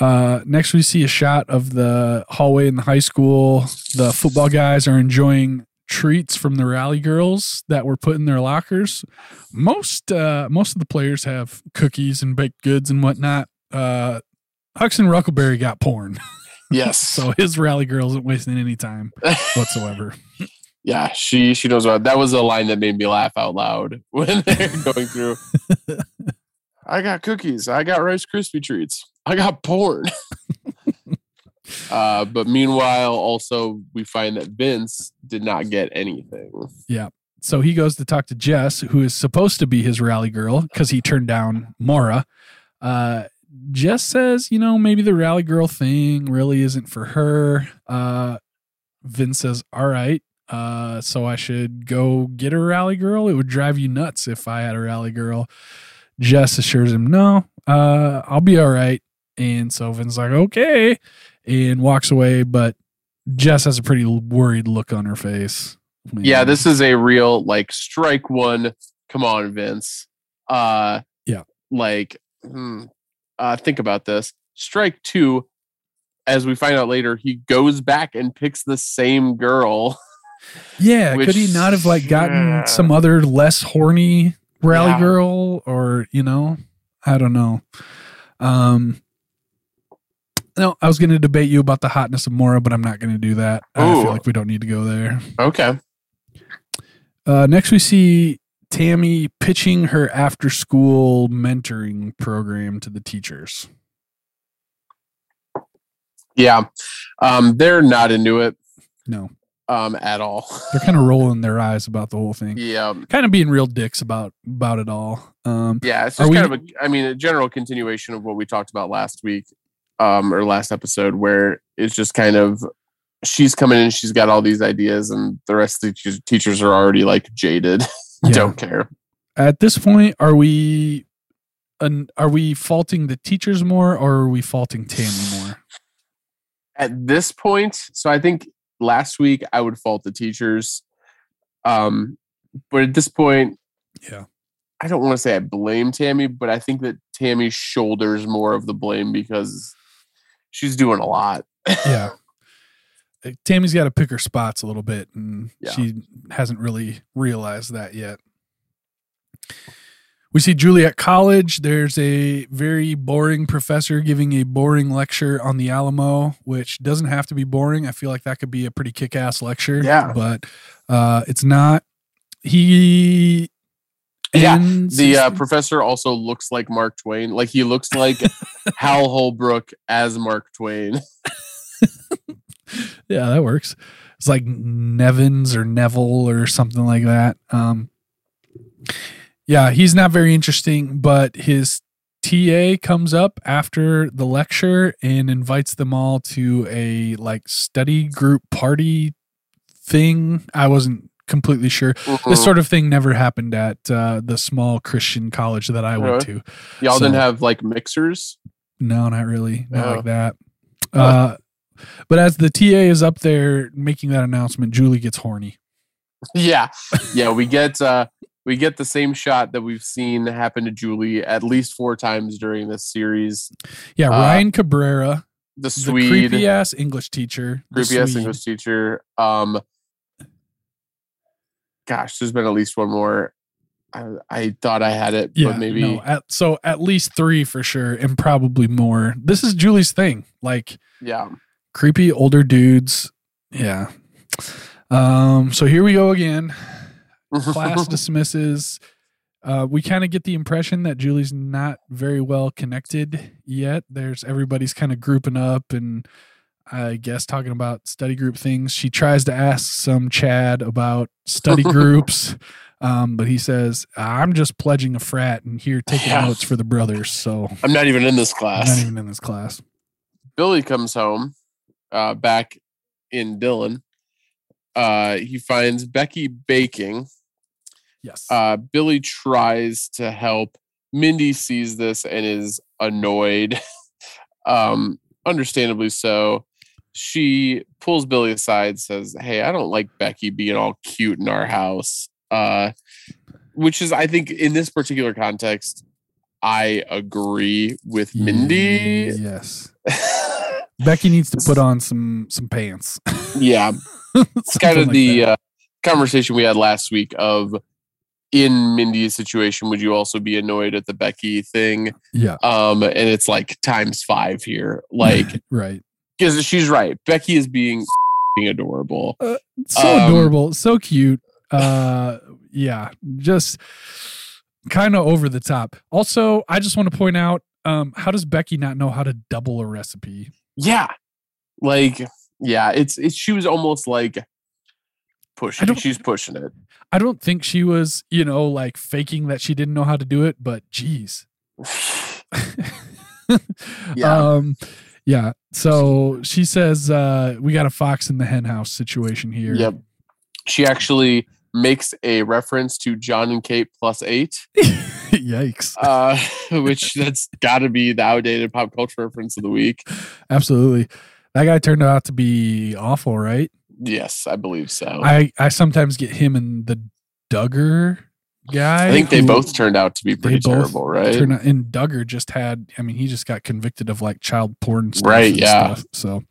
Uh, next, we see a shot of the hallway in the high school. The football guys are enjoying treats from the rally girls that were put in their lockers. Most uh, most of the players have cookies and baked goods and whatnot. Uh, Huxton Ruckleberry got porn, Yes. so his rally girl isn't wasting any time whatsoever. Yeah, she she knows about that was a line that made me laugh out loud when they're going through. I got cookies. I got Rice Krispie treats. I got porn. uh, but meanwhile, also we find that Vince did not get anything. Yeah. So he goes to talk to Jess, who is supposed to be his rally girl because he turned down Mora. Uh, Jess says, you know, maybe the rally girl thing really isn't for her. Uh, Vince says, all right. Uh, so I should go get a rally girl. It would drive you nuts if I had a rally girl. Jess assures him, no, uh, I'll be all right. And so Vince's like, okay, and walks away. But Jess has a pretty worried look on her face. Yeah, this is a real like strike one. Come on, Vince. Uh Yeah. Like hmm, uh think about this. Strike two, as we find out later, he goes back and picks the same girl. Yeah, could he not have like gotten Yeah. some other less horny rally Yeah. girl or, you know, I don't know. Um no, I was going to debate you about the hotness of Mora, but I'm not going to do that. I feel like we don't need to go there. Okay. Uh, next, we see Tammy pitching her after school mentoring program to the teachers. Yeah. Um, they're not into it No, um at all. they're kind of rolling their eyes about the whole thing, yeah. kind of being real dicks about about it all. Um, Yeah, it's just we- kind of a I mean a general continuation of what we talked about last week, um, or last episode, where it's just kind of she's coming in, she's got all these ideas, and the rest of the teachers- teachers are already like jaded, Yeah. don't care. at this point, are we, an, are we faulting the teachers more, or are we faulting Tammy more? At this point, so I think last week I would fault the teachers, um, but at this point, Yeah. I don't want to say I blame Tammy, but I think that Tammy shoulders more of the blame because she's doing a lot. Yeah. Uh, Tammy's got to pick her spots a little bit, and Yeah. she hasn't really realized that yet. We see Juliet college. There's a very boring professor giving a boring lecture on the Alamo, which doesn't have to be boring. I feel like that could be a pretty kick ass lecture. Yeah. But uh, it's not. He. Yeah, The uh, professor also looks like Mark Twain. Like he looks like Hal Holbrook as Mark Twain. yeah, that works. It's like Nevins or Neville or something like that. Um, yeah, he's not very interesting, but his TA comes up after the lecture and invites them all to a like study group party thing. I wasn't completely sure. Mhm. This sort of thing never happened at uh, the small Christian college that I went to. Y'all didn't have like mixers. No, not really. Not Oh. like that. Uh, but as the TA is up there making that announcement, Julie gets horny. yeah, yeah. We get uh, we get the same shot that we've seen happen to Julie at least four times during this series. Yeah, Uh, Ryan Cabrera, The the Swede, creepy ass English teacher. creepy ass English teacher. Um, gosh, there's been at least one more. I, I thought I had it, Yeah, but maybe no. At, so at least three for sure, and probably more. This is Julie's thing, like yeah. creepy older dudes. Yeah. Um. So here we go again. Class dismisses. Uh, we kind of get the impression that Julie's not very well connected yet. There's everybody's kind of grouping up and I guess talking about study group things. She tries to ask some Chad about study groups. Um, but he says, I'm just pledging a frat and here taking Yeah. notes for the brothers. So I'm not even in this I'm class. not even in this class. Billy comes home, uh, back in Dillon. Uh, he finds Becky baking. Yes. Uh, Billy tries to help. Mindy sees this and is annoyed. um, understandably so. She pulls Billy aside, says, Hey, I don't like Becky being all cute in our house. Uh, which is, I think, in this particular context, I agree with Mindy. Yes. Becky needs to put on some some pants. yeah, it's kind of the uh, conversation we had last week of in Mindy's situation, would you also be annoyed at the Becky thing? yeah. Um, and it's like times five here, like right. because she's right. Becky is being adorable. So Um, adorable, so cute. Uh yeah, just kind of over the top. Also, I just want to point out um how does Becky not know how to double a recipe? Yeah, like yeah, it's it's she was almost like pushing. She's pushing it. I don't think she was, you know, like faking that she didn't know how to do it, but geez. Yeah. Um yeah. So she says uh we got a fox in the hen house situation here. Yep. She actually makes a reference to John and Kate plus eight. Yikes. uh, which that's got to be the outdated pop culture reference of the week. Absolutely. That guy turned out to be awful, right? Yes, I believe so. I, I sometimes get him and the Duggar guy. I think they who both turned out to be pretty terrible, right? turn out- and Duggar just had. I mean, he just got convicted of like child porn stuff. Right, yeah. Stuff, so,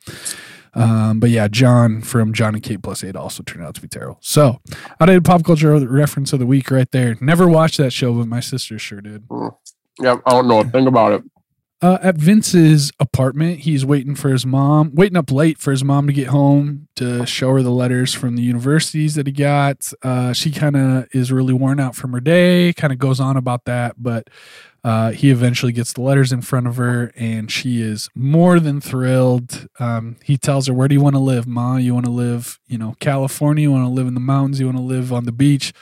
um, but yeah, John from John and Kate plus eight also turned out to be terrible. So, I outdated pop culture reference of the week right there. Never watched that show, but my sister sure did. yeah, I don't know a thing about it. Uh, at Vince's apartment, he's waiting for his mom, waiting up late for his mom to get home to show her the letters from the universities that he got. Uh, she kind of is really worn out from her day, kind of goes on about that, but uh, he eventually gets the letters in front of her and she is more than thrilled. Um, he tells her, Where do you want to live, Ma? You want to live, you know, California? You want to live in the mountains? You want to live on the beach?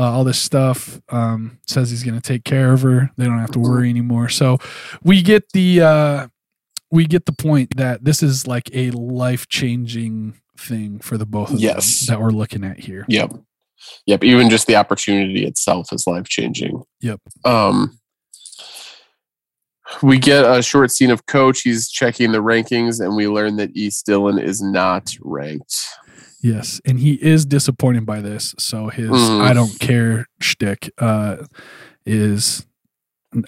Uh, all this stuff. Um, says he's going to take care of her. They don't have to worry anymore. So we get the uh, we get the point that this is like a life changing thing for the both of Yes. them that we're looking at here. Yep. Yep. Even just the opportunity itself is life changing. Yep. Um, we get a short scene of Coach. He's checking the rankings, and we learn that East Dillon is not ranked. Yes, and he is disappointed by this. So his Mhm. "I don't care" shtick uh, is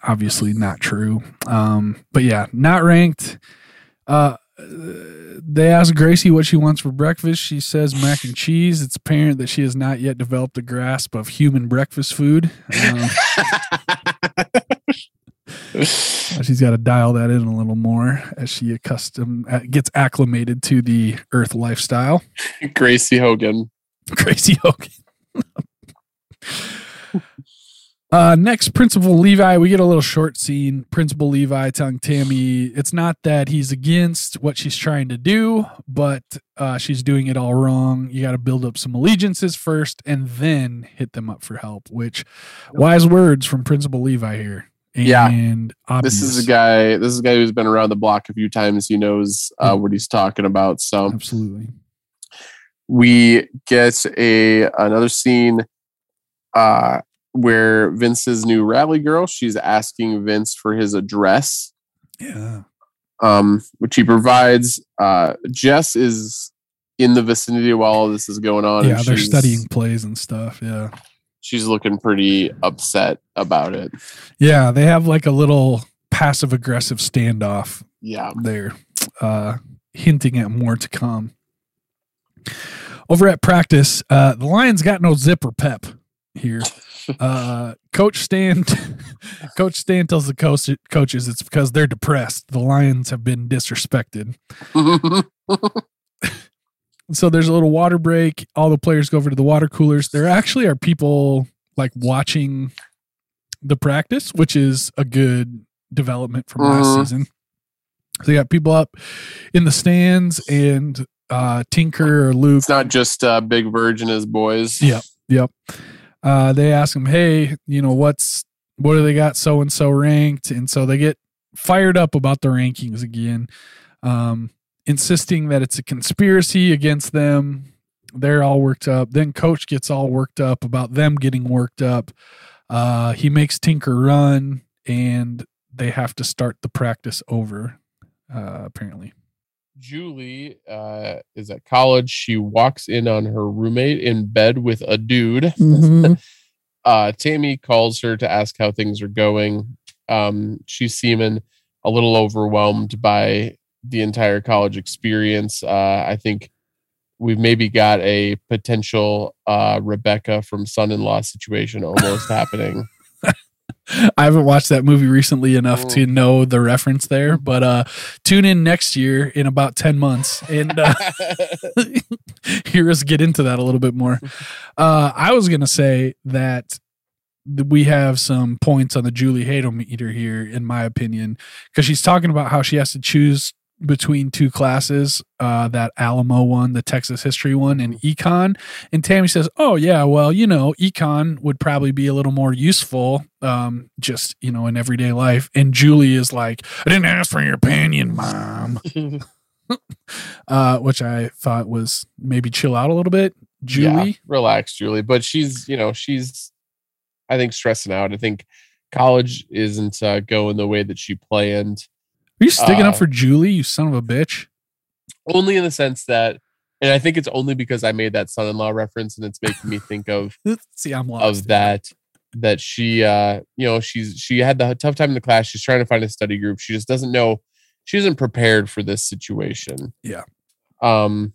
obviously not true. Um, but yeah, not ranked. Uh, they ask Gracie what she wants for breakfast. She says mac and cheese. It's apparent that she has not yet developed a grasp of human breakfast food. Um, she's got to dial that in a little more as she accustomed uh, gets acclimated to the Earth lifestyle. Gracie Hogan. Gracie Hogan. uh, next, Principal Levi. We get a little short scene. Principal Levi telling Tammy it's not that he's against what she's trying to do, but uh, she's doing it all wrong. You got to build up some allegiances first and then hit them up for help, which wise words from Principal Levi here. Yeah. And obvious. This is a guy. This is a guy who's been around the block a few times. He knows uh, Yeah. what he's talking about. So Absolutely. we get a another scene uh, where Vince's new rally girl. She's asking Vince for his address, Yeah. um, which he provides. Uh, Jess is in the vicinity while all this is going on. Yeah, they're studying plays and stuff. Yeah. She's looking pretty upset about it. Yeah, they have like a little passive aggressive standoff Yeah. there, uh, hinting at more to come. Over at practice, uh, the Lions got no zipper pep here. Uh, Coach Stan, Coach Stan tells the coach, coaches it's because they're depressed. The Lions have been disrespected. So there's a little water break. All the players go over to the water coolers. There actually are people like watching the practice, which is a good development from last Mhm. season. So you got people up in the stands and uh Tinker or Luke it's not just uh, Big Virgin as boys. Yeah. Yep. uh, they ask him, "Hey, you know what's what do they got so and so ranked?" And so they get fired up about the rankings again, um, insisting that it's a conspiracy against them. They're all worked up. Then coach gets all worked up about them getting worked up. Uh, he makes Tinker run, and they have to start the practice over. Uh, apparently, Julie uh, is at college. She walks in on her roommate in bed with a dude. uh, Tammy calls her to ask how things are going. Um, she's seeming a little overwhelmed by the entire college experience. Uh, I think we've maybe got a potential uh, Rebecca from Son in Law situation almost happening. I haven't watched that movie recently enough to Mm. know the reference there, but uh, tune in next year in about 10 months and uh, hear us get into that a little bit more. Uh, I was going to say that we have some points on the Julie Hadel meter here, in my opinion, because she's talking about how she has to choose between two classes uh, that Alamo one, the Texas history one, and econ. And Tammy says, Oh, yeah, well, you know, econ would probably be a little more useful um, just, you know, in everyday life. And Julie is like, I didn't ask for your opinion, mom uh, which I thought was maybe chill out a little bit. Julie, Yeah, relax, Julie. But she's, you know, she's, I think, stressing out. I think college isn't uh, going the way that she planned. Are you sticking up uh, for Julie? You son of a bitch! Only in the sense that, and I think it's only because I made that son-in-law reference, and it's making me think of See, I'm lost. of that that she, uh, you know, she's she had the tough time in the class. She's trying to find a study group. She just doesn't know. She isn't prepared for this situation. Yeah. Um,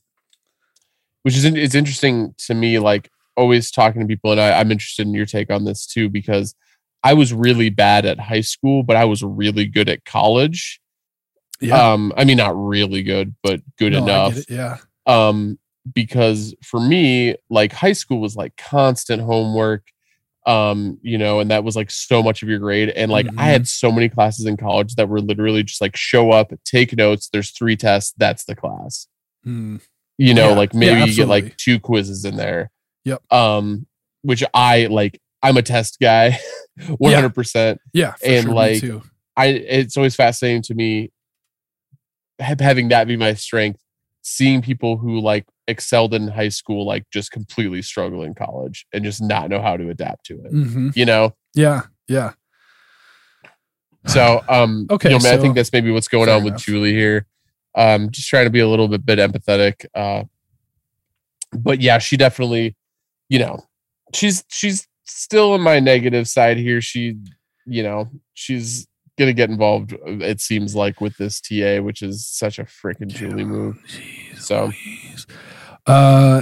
which is it's interesting to me. Like always talking to people, and I, I'm interested in your take on this too because I was really bad at high school, but I was really good at college. Yeah, Um, I mean, not really good, but good No, enough Yeah, um because for me like high school was like constant homework um you know and that was like so much of your grade and like Mm-hmm. i had so many classes in college that were literally just like show up take notes there's three tests that's the class Hmm. you know Yeah, like yeah, maybe you get like two quizzes in there Yep. um which i like i'm a test guy 100% yeah, for And, sure, like. I it's always fascinating to me having that be my strength, seeing people who like excelled in high school like just completely struggle in college and just not know how to adapt to it. Mhm. You know? Yeah, yeah. So um Okay, you know, man, I think that's maybe what's going on with enough. Julie here. Um just trying to be a little bit bit empathetic. Uh but yeah, she definitely, you know, she's she's still in my negative side here. She, you know, she's gonna get involved, uh, it seems like, with this TA, which is such a freaking Julie move. Jeez So- Louise. uh,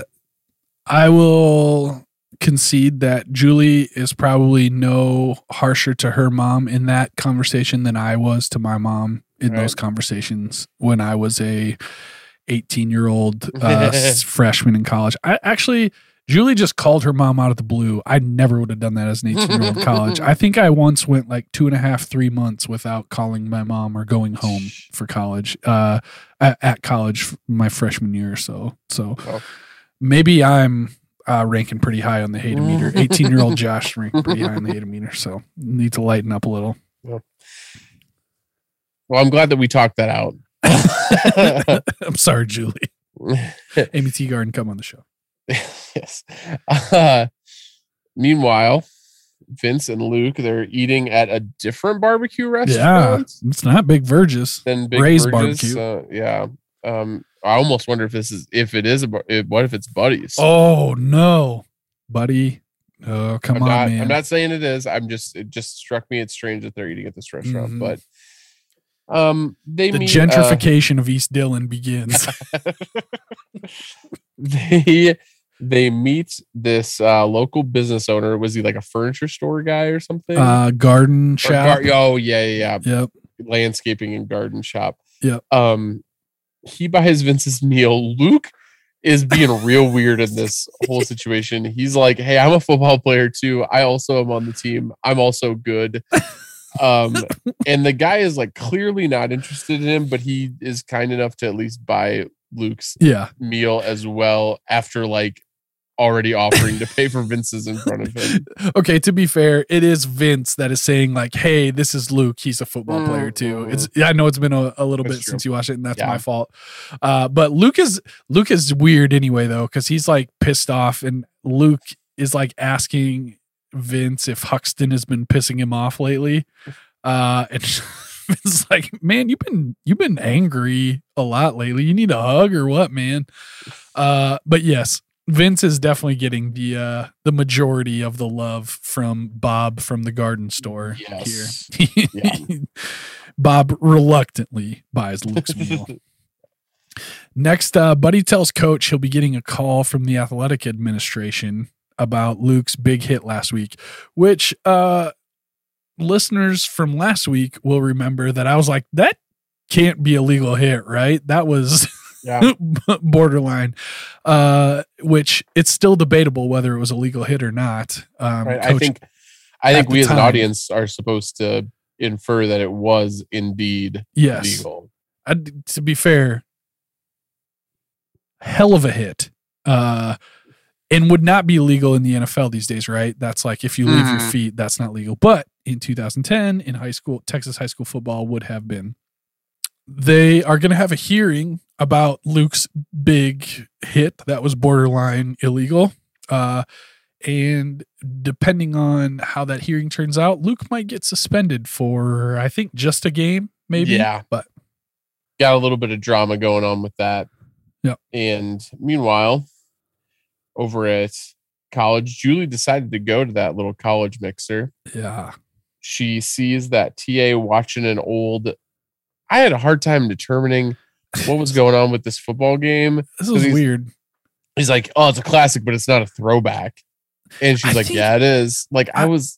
I will concede that Julie is probably no harsher to her mom in that conversation than I was to my mom in Right. those conversations when I was a 18 year old uh, freshman in college. I actually. Julie just called her mom out of the blue. I never would have done that as an 18 year old in college. I think I once went like two and a half, three months without calling my mom or going home for college. Uh, at, at college my freshman year or so. So Oh. maybe I'm uh, ranking pretty high on the hate meter. 18 year old Josh ranking pretty high on the hate meter. So need to lighten up a little. Well, I'm glad that we talked that out. I'm sorry, Julie. Aimee Teegarden, come on the show. yes. Uh, meanwhile, Vince and Luke, they're eating at a different barbecue restaurant. Yeah, it's not Big Verges. than Big Ray's. Barbecue. Uh, yeah. Um, I almost wonder if this is if it is a bar- if- what if it's Buddies? Oh no, buddy. Oh come I'm on, not. man. I'm not saying it is. I'm just. It just struck me. It's strange that they're eating at this restaurant, Mhm. but um, they the meet, uh, gentrification of East Dillon begins. they they meet this uh local business owner. Was he like a furniture store guy or something? uh, garden shop. gar- oh yeah, yeah, yeah. Yep. Landscaping and garden shop. Yep. Um, he buys Vince's meal. Luke is being real weird in this whole situation. He's like, "Hey, I'm a football player too. I also am on the team. I'm also good." Um, and the guy is like clearly not interested in him, but he is kind enough to at least buy Luke's Yeah. meal as well after like already offering to pay for Vince's in front of him. okay, to be fair, it is Vince that is saying like, "Hey, this is Luke. He's a football player too." It's I know it's been a, a little That's bit true. since you watched it, and that's Yeah. my fault. Uh, but Luke is Luke is weird anyway though, because he's like pissed off, and Luke is like asking Vince if Huxton has been pissing him off lately. Uh, and Vince's like, "Man, you've been you've been angry a lot lately. You need a hug or what, man?" Uh, but yes, Vince is definitely getting the uh the majority of the love from Bob from the garden store Yes. here. Yeah. Bob reluctantly buys Luke's meal. Next, uh, Buddy tells coach he'll be getting a call from the athletic administration about Luke's big hit last week, which uh listeners from last week will remember that I was like, that can't be a legal hit, right? That was Yeah. borderline uh which it's still debatable whether it was a legal hit or not um Right. I think I think we as an audience are supposed to infer that it was indeed yes legal. I, to be fair hell of a hit uh and would not be legal in the NFL these days right that's like if you leave your Mhm. feet that's not legal but in 2010 in high school Texas high school football would have been they are going to have a hearing about Luke's big hit that was borderline illegal. Uh, and depending on how that hearing turns out, Luke might get suspended for, I think, just a game, maybe. Yeah. But Got a little bit of drama going on with that. Yeah. And meanwhile, over at college, Julie decided to go to that little college mixer. yeah, She sees that TA watching an old. I had a hard time determining what was going on with this football game. This is he's- weird. He's like, "Oh, it's a classic, but it's not a throwback." And she's I like, think- "Yeah, it is." Like I I- was,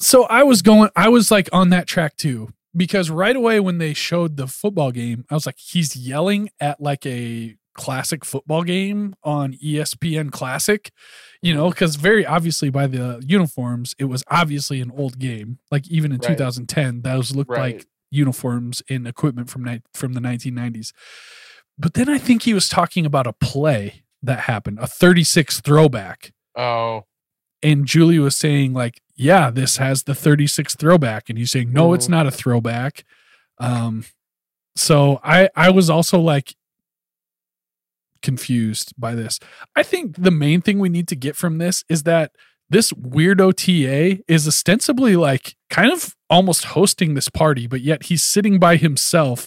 So I was going, I was like on that track too, because right away when they showed the football game, I was like, he's yelling at like a classic football game on ESPN Classic, you know, because very obviously by the uniforms, it was obviously an old game. Like even in Right. 2010, those looked Right. like uniforms and equipment from ni- from the 1990s. But then I think he was talking about a play that happened, a 36 throwback oh, and Julie was saying like, "Yeah, this has the 36 throwback," and he's saying, "No, it's Mhm. not a throwback." Um, so I I was also like confused by this. I think the main thing we need to get from this is that this weirdo TA is ostensibly like kind of almost hosting this party, but yet he's sitting by himself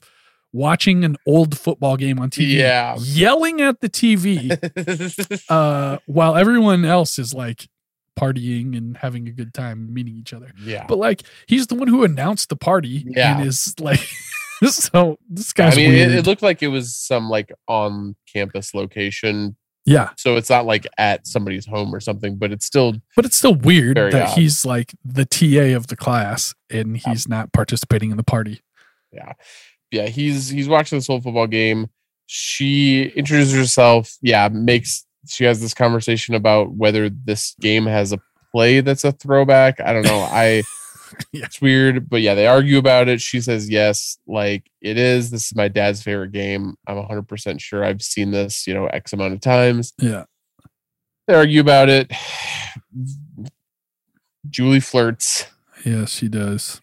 watching an old football game on TV, Yeah. yelling at the TV uh, while everyone else is like partying and having a good time meeting each other. yeah. But like he's the one who announced the party Yeah. and is like so this guy. I mean, it, it looked like it was some like on campus location. Yeah, So it's not like at somebody's home or something, but it's still but it's still weird that odd. he's like the TA of the class and he's not participating in the party. yeah. Yeah, he's he's watching this whole football game. She introduces herself, yeah, makes she has this conversation about whether this game has a play that's a throwback. I don't know. I Yeah. it's weird, but yeah, they argue about it. She says yes, like it is. This is my dad's favorite game. I'm 100% sure I've seen this, you know, X amount of times. Yeah. They argue about it. Julie flirts. Yes, she does.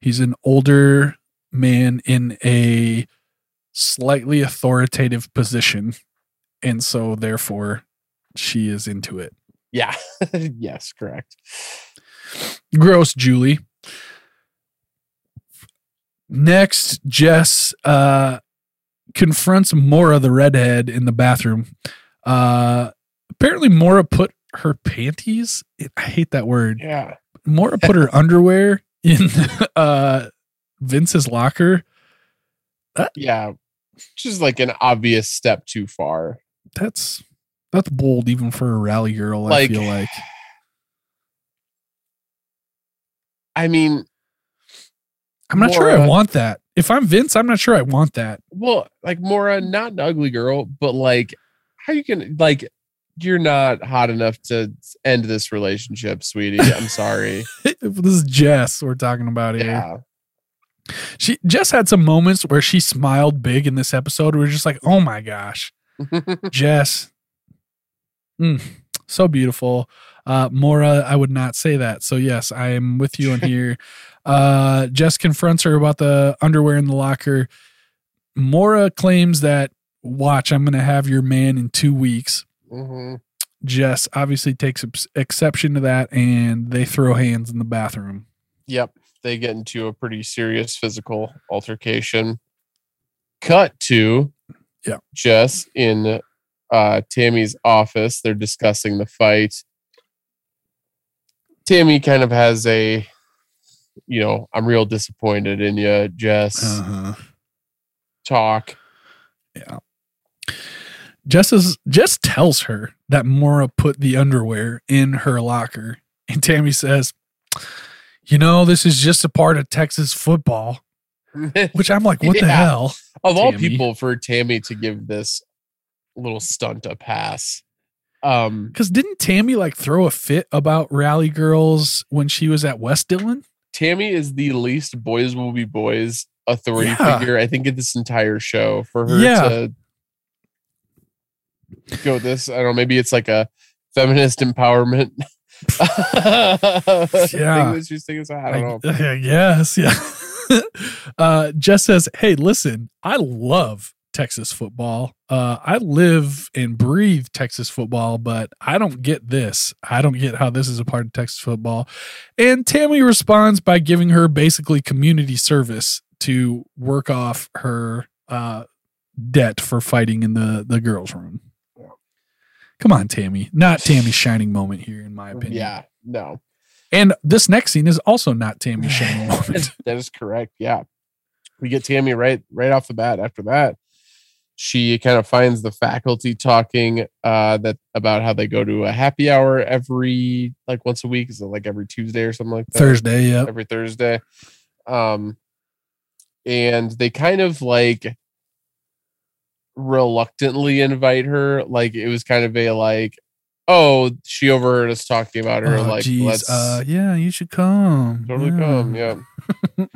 He's an older man in a slightly authoritative position. And so therefore she is into it. Yeah. yes, correct. Gross, Julie. Next, Jess uh, confronts Mora, the redhead, in the bathroom. Uh, apparently, Mora put her panties. I hate that word. Yeah. Mora put her underwear in uh, Vince's locker. Yeah. Just like an obvious step too far. That's that's bold, even for a rally girl. I feel like. I mean, I'm not sure I want that. If I'm Vince, I'm not sure I want that. well, like Mora, not an ugly girl, but like how you can like you're not hot enough to end this relationship, sweetie. I'm sorry. this is Jess we're talking about here. yeah. She Jess had some moments where she smiled big in this episode. We're just like, oh my gosh, Jess, mm, so beautiful. Uh, Mora, I would not say that. So yes, I am with you on here. uh, Jess confronts her about the underwear in the locker. Mora claims that, watch, I'm going to have your man in two weeks. hmm Jess obviously takes exception to that, and they throw hands in the bathroom. Yep. They get into a pretty serious physical altercation. Cut to Yeah. Jess in uh, Tammy's office. They're discussing the fight. Tammy kind of has a, you know, I'm real disappointed in you, Jess. Uh-huh. Talk. Yeah. Jess is Jess tells her that Mora put the underwear in her locker, and Tammy says, "You know, this is just a part of Texas football." Which I'm like, "What the hell?" of all Tammy. people, for Tammy to give this little stunt a pass. Um, Because didn't Tammy like throw a fit about Rally Girls when she was at West Dillon? Tammy is the least boys will be boys authority Yeah. figure I think in this entire show. For her Yeah. to go this, I don't know, maybe it's like a feminist empowerment. Yeah. thing that she's thinking. I don't know. I guess, yeah. uh, Jess says, "Hey, listen, I love Texas football. Uh, I live and breathe Texas football, but I don't get this. I don't get how this is a part of Texas football." And Tammy responds by giving her basically community service to work off her uh, debt for fighting in the the girls' room. Come on, Tammy. Not Tammy's shining moment here, in my opinion. Yeah, no. And this next scene is also not Tammy's shining moment. that is correct. Yeah. We get Tammy right right off the bat after that. She kind of finds the faculty talking uh that about how they go to a happy hour every like once a week. Is it like every Tuesday or something like that? Thursday, yeah. Every Thursday. Um and they kind of like reluctantly invite her. Like it was kind of a like, oh, she overheard us talking about her. Oh, like geez. let's uh, yeah, you should come. totally come yeah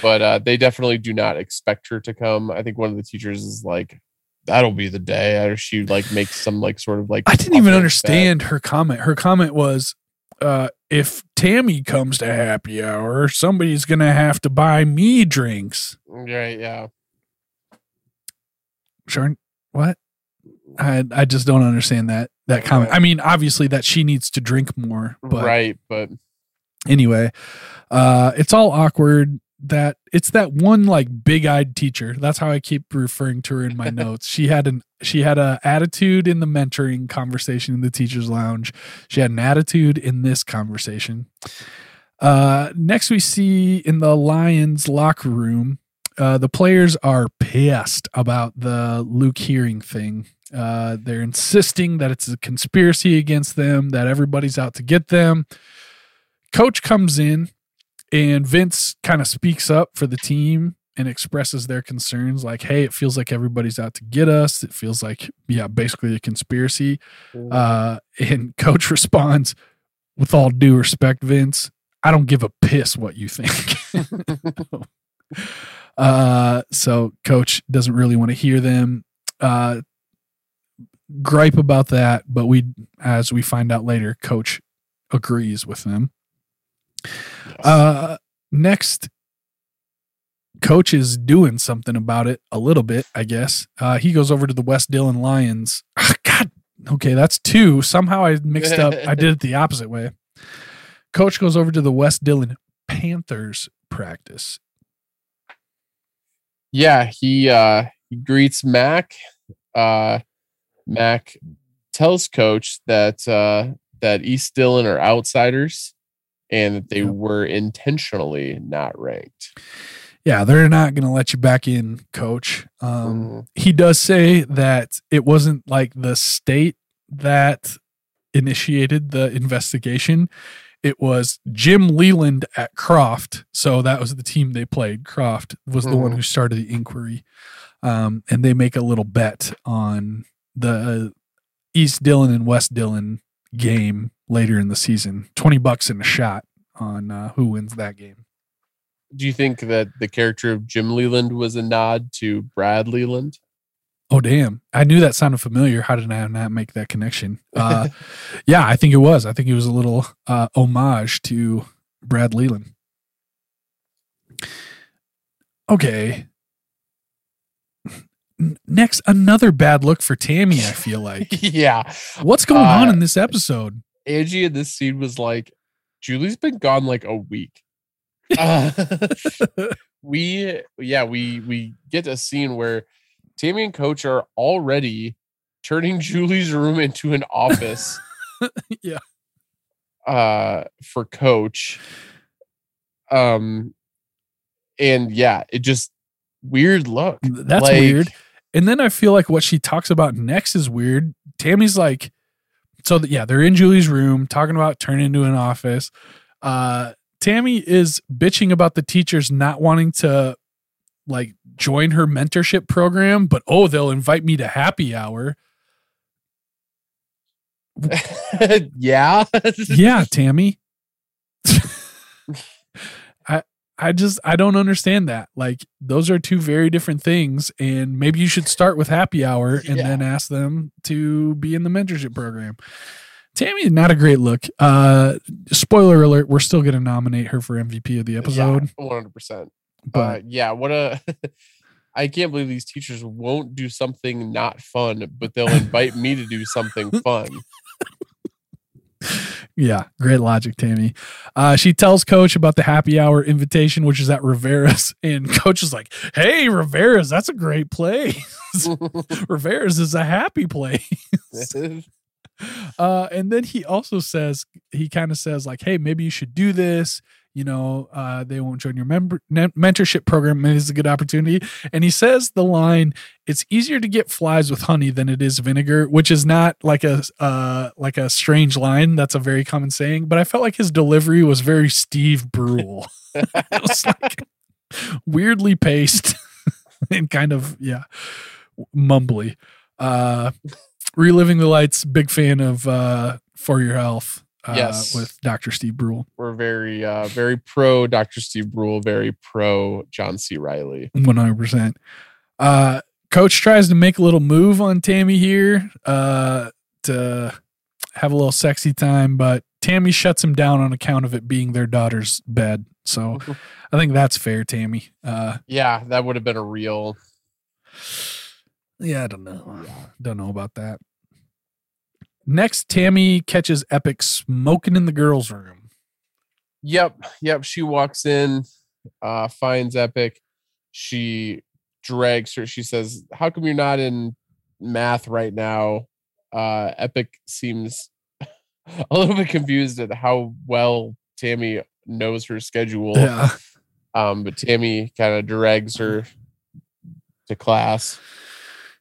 but uh they definitely do not expect her to come i think one of the teachers is like that'll be the day or she like makes some like sort of like I didn't even understand her comment. Her comment was, uh, if Tammy comes to happy hour, somebody's gonna have to buy me drinks. right yeah Sure. What? I I just don't understand that that comment. I mean, obviously that she needs to drink more, but right but anyway uh it's all awkward that it's that one like big-eyed teacher. That's how i keep referring to her in my notes. She had an she had a attitude in the mentoring conversation in the teachers lounge. She had an attitude in this conversation. Uh next we see in the lions locker room uh the players are pissed about the luke hearing thing. Uh they're insisting that it's a conspiracy against them that everybody's out to get them. Coach comes in and Vince kind of speaks up for the team and expresses their concerns like, hey, it feels like everybody's out to get us. It feels like, yeah, basically a conspiracy. Uh, and coach responds, with all due respect, Vince, I don't give a piss what you think. uh, so coach doesn't really want to hear them. Uh, gripe about that, but we, as we find out later, coach agrees with them. Yes. Uh, next, coach is doing something about it a little bit, I guess. Uh, he goes over to the West Dillon Lions. Ah, God, okay, that's two. Somehow I mixed up. I did it the opposite way. Coach goes over to the West Dillon Panthers practice. yeah he uh he greets mac uh mac tells coach that uh that east dillon are outsiders and that they Yep. were intentionally not ranked Yeah, they're not going to let you back in, coach. Um, Mhm. he does say that it wasn't like the state that initiated the investigation. It was Jim Leland at Croft. So that was the team they played. Croft was the one Mhm. who started the inquiry. Um, and they make a little bet on the East Dillon and West Dillon game later in the season 20 bucks in a shot on uh, who wins that game. do you think that the character of jim leland was a nod to brad leland Oh damn! I knew that sounded familiar. How did I not make that connection? Uh, yeah, I think it was. I think it was a little uh, homage to Brad Leland. Okay. Next, another bad look for Tammy. I feel like. yeah. What's going on Uh, in this episode? Angie in this scene was like, Julie's been gone like a week. Uh, we yeah, we we get a scene where Tammy and Coach are already turning Julie's room into an office. Yeah. Uh for Coach. Um and yeah, it just weird look. That's Like, weird. And then I feel like what she talks about next is weird. Tammy's like, so that, yeah, they're in Julie's room talking about turning into an office. Uh, Tammy is bitching about the teachers not wanting to like join her mentorship program, but oh, they'll invite me to happy hour. yeah. yeah, Tammy. I just I don't understand that. Like those are two very different things and maybe you should start with happy hour and Yeah. then ask them to be in the mentorship program. Tammy not a great look. Uh spoiler alert, we're still going to nominate her for MVP of the episode, One hundred percent. but uh, yeah, what a I can't believe these teachers won't do something not fun, but they'll invite me to do something fun. Yeah, great logic, Tammy. Uh, she tells Coach about the happy hour invitation, which is at Rivera's, and Coach is like, "Hey, Rivera's, that's a great place. Rivera's is a happy place." Uh, and then he also says, he kind of says like, "Hey, maybe you should do this." You know, uh, they won't join your member ne- mentorship program. Maybe it's a good opportunity. And he says the line, "It's easier to get flies with honey than it is vinegar," which is not like a uh, like a strange line. That's a very common saying. But I felt like his delivery was very Steve Brule. it was like weirdly paced and kind of yeah mumbly. Uh, reliving the lights. Big fan of uh, for your health. Uh, Yes. with Dr. Steve Brule. We're very uh very pro Dr. Steve Brule, very pro John C. Reilly. One hundred percent. Uh, Coach tries to make a little move on Tammy here uh, to have a little sexy time, but Tammy shuts him down on account of it being their daughter's bed. So I think that's fair, Tammy. Uh, Yeah, that would have been a real yeah, I don't know. Don't know about that. Next, Tammy catches Epyck smoking in the girls' room. Yep, yep. She walks in, uh, finds Epyck. She drags her. She says, How come you're not in math right now? Uh, Epyck seems a little bit confused at how well Tammy knows her schedule. Yeah. Um, but Tammy kind of drags her to class.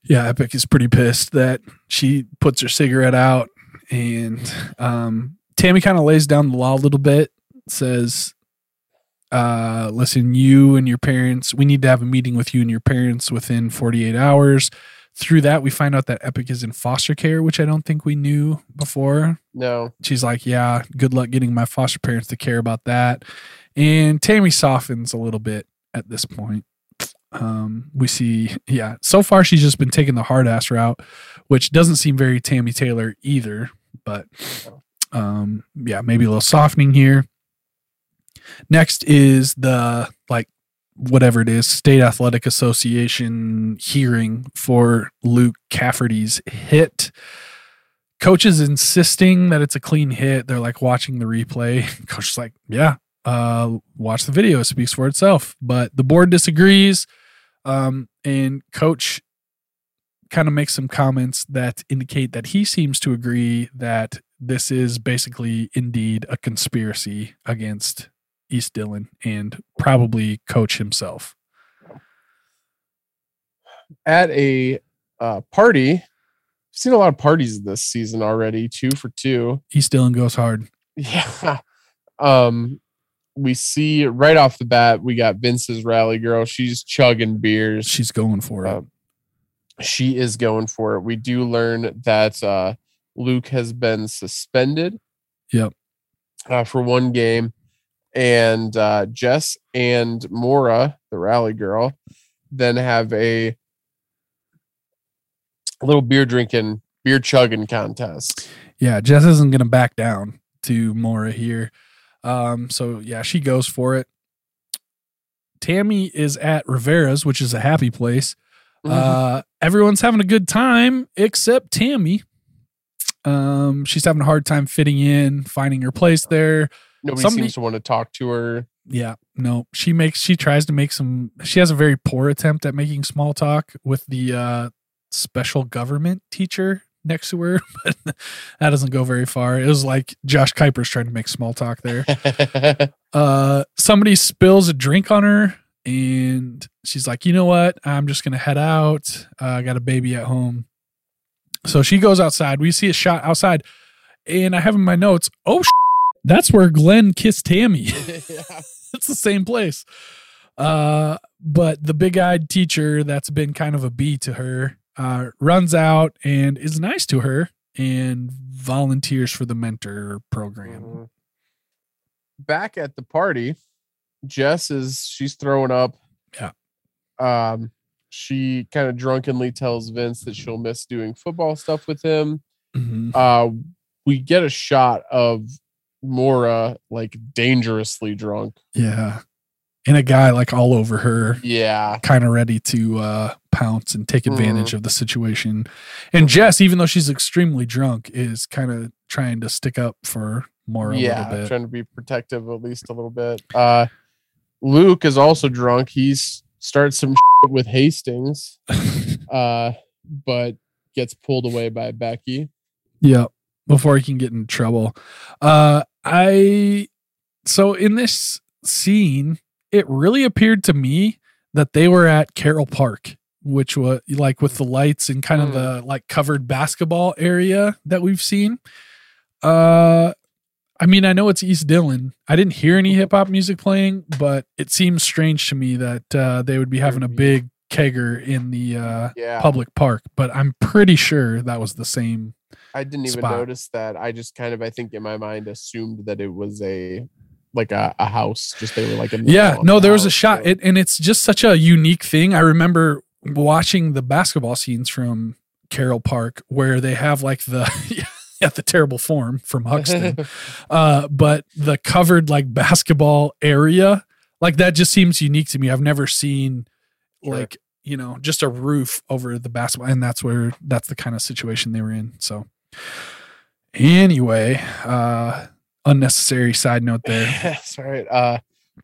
Yeah, Epyck is pretty pissed that she puts her cigarette out and um Tammy kind of lays down the law a little bit, says uh listen, you and your parents, we need to have a meeting with you and your parents within 48 hours. Through that, we find out that Epyck is in foster care, which I don't think we knew before. No, She's like, "Yeah, good luck getting my foster parents to care about that." And Tammy softens a little bit at this point. Um, we see, yeah, so far she's just been taking the hard ass route, which doesn't seem very Tammy Taylor either. But um, yeah, maybe a little softening here. Next is the like whatever it is, State Athletic Association hearing for Luke Cafferty's hit. Coach is insisting that it's a clean hit. They're like watching the replay. Coach is like, yeah, uh, watch the video. It speaks for itself. But the board disagrees. Um, and coach kind of makes some comments that indicate that he seems to agree that this is basically indeed a conspiracy against East Dillon and probably coach himself. at a uh, party. I've seen a lot of parties this season already. Two for two. East Dillon goes hard. Yeah. Um, we see right off the bat, we got Vince's rally girl. She's chugging beers. She's going for it. Uh, she is going for it. We do learn that uh, Luke has been suspended. Yep. Uh, for one game, and uh, Jess and Maura, the rally girl, then have a a little beer drinking, beer chugging contest. Yeah, Jess isn't gonna back down to Maura here. Um, so yeah, she goes for it. Tammy is at Rivera's, which is a happy place. Mm-hmm. Uh, everyone's having a good time except Tammy. Um, she's having a hard time fitting in, finding her place there. Nobody somebody- seems to want to talk to her. Yeah, no, she makes she tries to make some. She has a very poor attempt at making small talk with the uh, special government teacher next to her, but that doesn't go very far. It was like Josh Kuiper's trying to make small talk there. uh somebody spills a drink on her and she's like you know what? I'm just gonna head out. Uh, i got a baby at home. So she goes outside. We see a shot outside and i have in my notes oh sh- that's where glenn kissed tammy. It's the same place. Uh but the big-eyed teacher that's been kind of a bee to her uh runs out and is nice to her and volunteers for the mentor program Mhm. Back at the party, Jess is she's throwing up. Yeah. Um, she kind of drunkenly tells Vince that she'll miss doing football stuff with him. Mhm. Uh, we get a shot of Maura like dangerously drunk. Yeah. And a guy like all over her, Yeah. kind of ready to uh, pounce and take advantage of the situation. And Jess, even though she's extremely drunk, is kind of trying to stick up for Maura yeah, little bit. trying to be protective at least a little bit. Uh, Luke is also drunk. He's starts some shit with Hastings, uh, but gets pulled away by Becky. yeah. Before he can get in trouble. Uh, I, so in this scene, it really appeared to me that they were at Carroll Park, which was like with the lights and kind of Mm. the like covered basketball area that we've seen. Uh, I mean, I know it's East Dillon. I didn't hear any hip hop music playing, but it seems strange to me that uh, they would be having a big kegger in the uh, Yeah, public park. But I'm pretty sure that was the same. I didn't even spot. notice that. I just kind of, I think, in my mind, assumed that it was a like a, a house. Just they were like in the Yeah, no, the there was a shot, it, and it's just such a unique thing. I remember watching the basketball scenes from Carroll Park where they have like the at the terrible form from Huxton, uh, but the covered like basketball area, like that just seems unique to me. I've never seen Sure. like you know just a roof over the basketball, and that's where that's the kind of situation they were in. So anyway, uh, unnecessary side note there. That's right. Uh,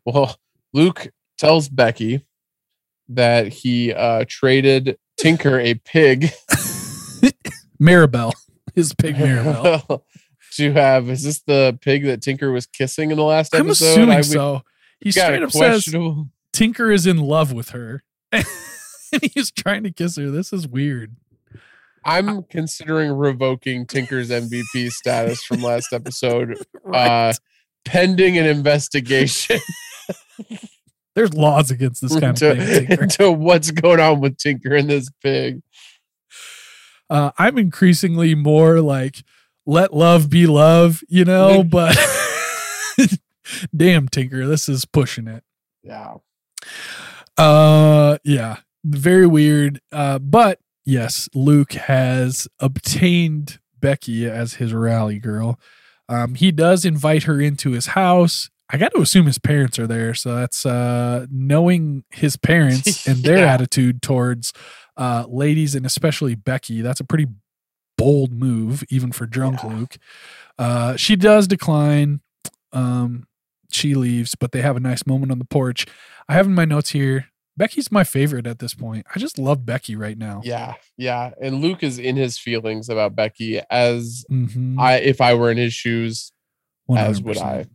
well, Luke tells Becky that he uh, traded Tinker a pig Maribel, his pig Maribel. to have. Is this the pig that Tinker was kissing in the last I'm episode? assuming I so. He straight up says. Tinker is in love with her. and he's trying to kiss her. This is weird. I'm considering revoking Tinker's MVP status from last episode, Right. uh, pending an investigation There's laws against this kind of thing. into, Tinker. into what's going on with Tinker and this pig. Uh, I'm increasingly more like let love be love, you know, but damn Tinker, this is pushing it. Yeah. Uh yeah, very weird. Uh but yes, Luke has obtained Becky as his rally girl. Um he does invite her into his house. I got to assume his parents are there, so that's uh knowing his parents and their Yeah. attitude towards uh ladies and especially Becky. That's a pretty bold move even for drunk Yeah. Luke. Uh she does decline. Um she leaves, but they have a nice moment on the porch. I have in my notes here. Becky's my favorite at this point. I just love Becky right now. Yeah. Yeah. And Luke is in his feelings about Becky as Mhm. I if I were in his shoes, as would 100%. I.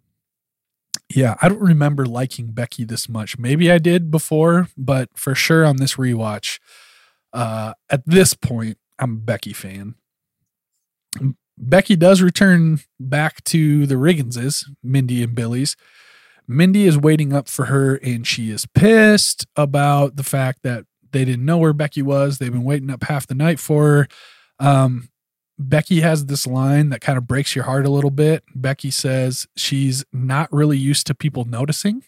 Yeah, I don't remember liking Becky this much. Maybe I did before, but for sure on this rewatch, uh, at this point, I'm a Becky fan. Becky does return back to the Rigginses, Mindy and Billy's. Mindy is waiting up for her, and she is pissed about the fact that they didn't know where Becky was. They've been waiting up half the night for her. Um, Becky has this line that kind of breaks your heart a little bit. Becky says she's not really used to people noticing.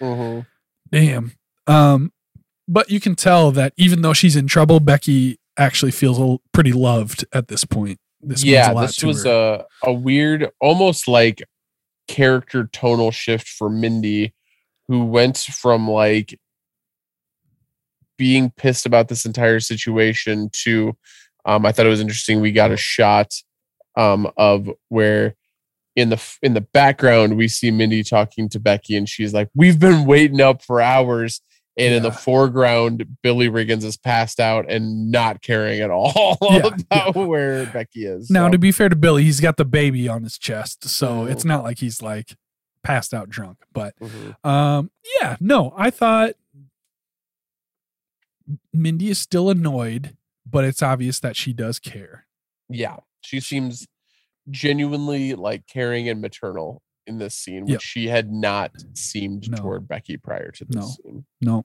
Mhm. Damn. Um, but you can tell that even though she's in trouble, Becky actually feels pretty loved at this point. This yeah, this was her. a a weird, almost like character tonal shift for Mindy, who went from like being pissed about this entire situation to um, I thought it was interesting. We got a shot um, of where in the in the background we see Mindy talking to Becky, and she's like, "We've been waiting up for hours." And in the foreground, Billy Riggins is passed out and not caring at all Yeah, about where Becky is. Now, So- to be fair to Billy, he's got the baby on his chest, so it's not like he's like passed out drunk. But Mhm. um, yeah, no, I thought Mindy is still annoyed, but it's obvious that she does care. yeah, she seems genuinely like caring and maternal in this scene, which Yep. she had not seemed No. toward Becky prior to this No. scene. No,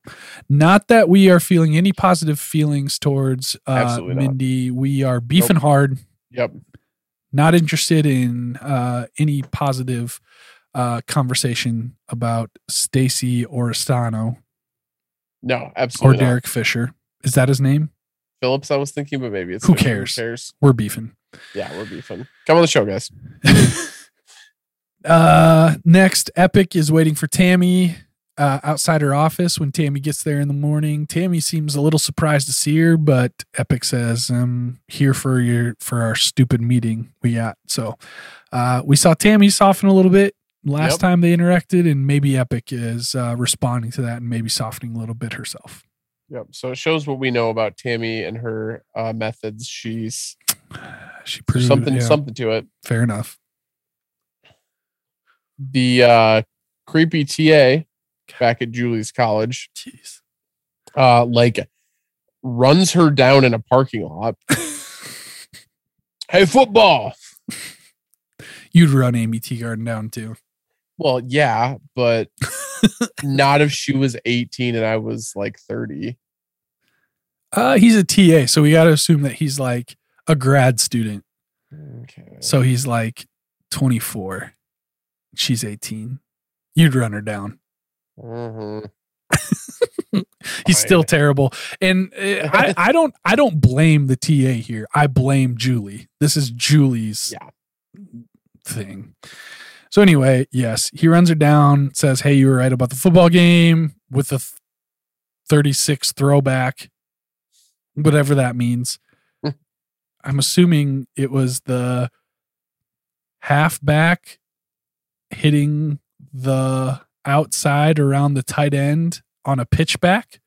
not that we are feeling any positive feelings towards uh, Mindy. We are beefing hard. Yep. Not interested in uh, any positive uh, conversation about Stacey Oristano No, or absolutely. not. Derek Fisher. Is that his name? Phillips, I was thinking, but maybe it's Who cares? cares? We're beefing. Yeah, we're beefing. Come on the show, guys. uh, next, Epyck is waiting for Tammy uh, outside her office. When Tammy gets there in the morning, Tammy seems a little surprised to see her, but Epyck says, "I'm here for your for our stupid meeting we got." So, uh, we saw Tammy soften a little bit last Yep. time they interacted, and maybe Epyck is uh, responding to that and maybe softening a little bit herself. Yep. So it shows what we know about Tammy and her uh, methods. She's She proved something yeah, something to it. fair enough. The uh, creepy TA back at Julie's college, Jeez. uh, like runs her down in a parking lot. hey, football. You'd run Aimee Teegarden down too. Well, yeah, but not if she was 18 and I was like 30. Uh, he's a TA, so we got to assume that he's like a grad student. Okay. So he's like 24. She's 18. You'd run her down. Mhm. He's still terrible. And uh, I, I don't I don't blame the TA here. I blame Julie. This is Julie's Yeah. thing. So anyway, yes, he runs her down, says, "Hey, you were right about the football game with the 36 throwback, whatever that means." Hmm. I'm assuming it was the halfback hitting the outside around the tight end on a pitchback.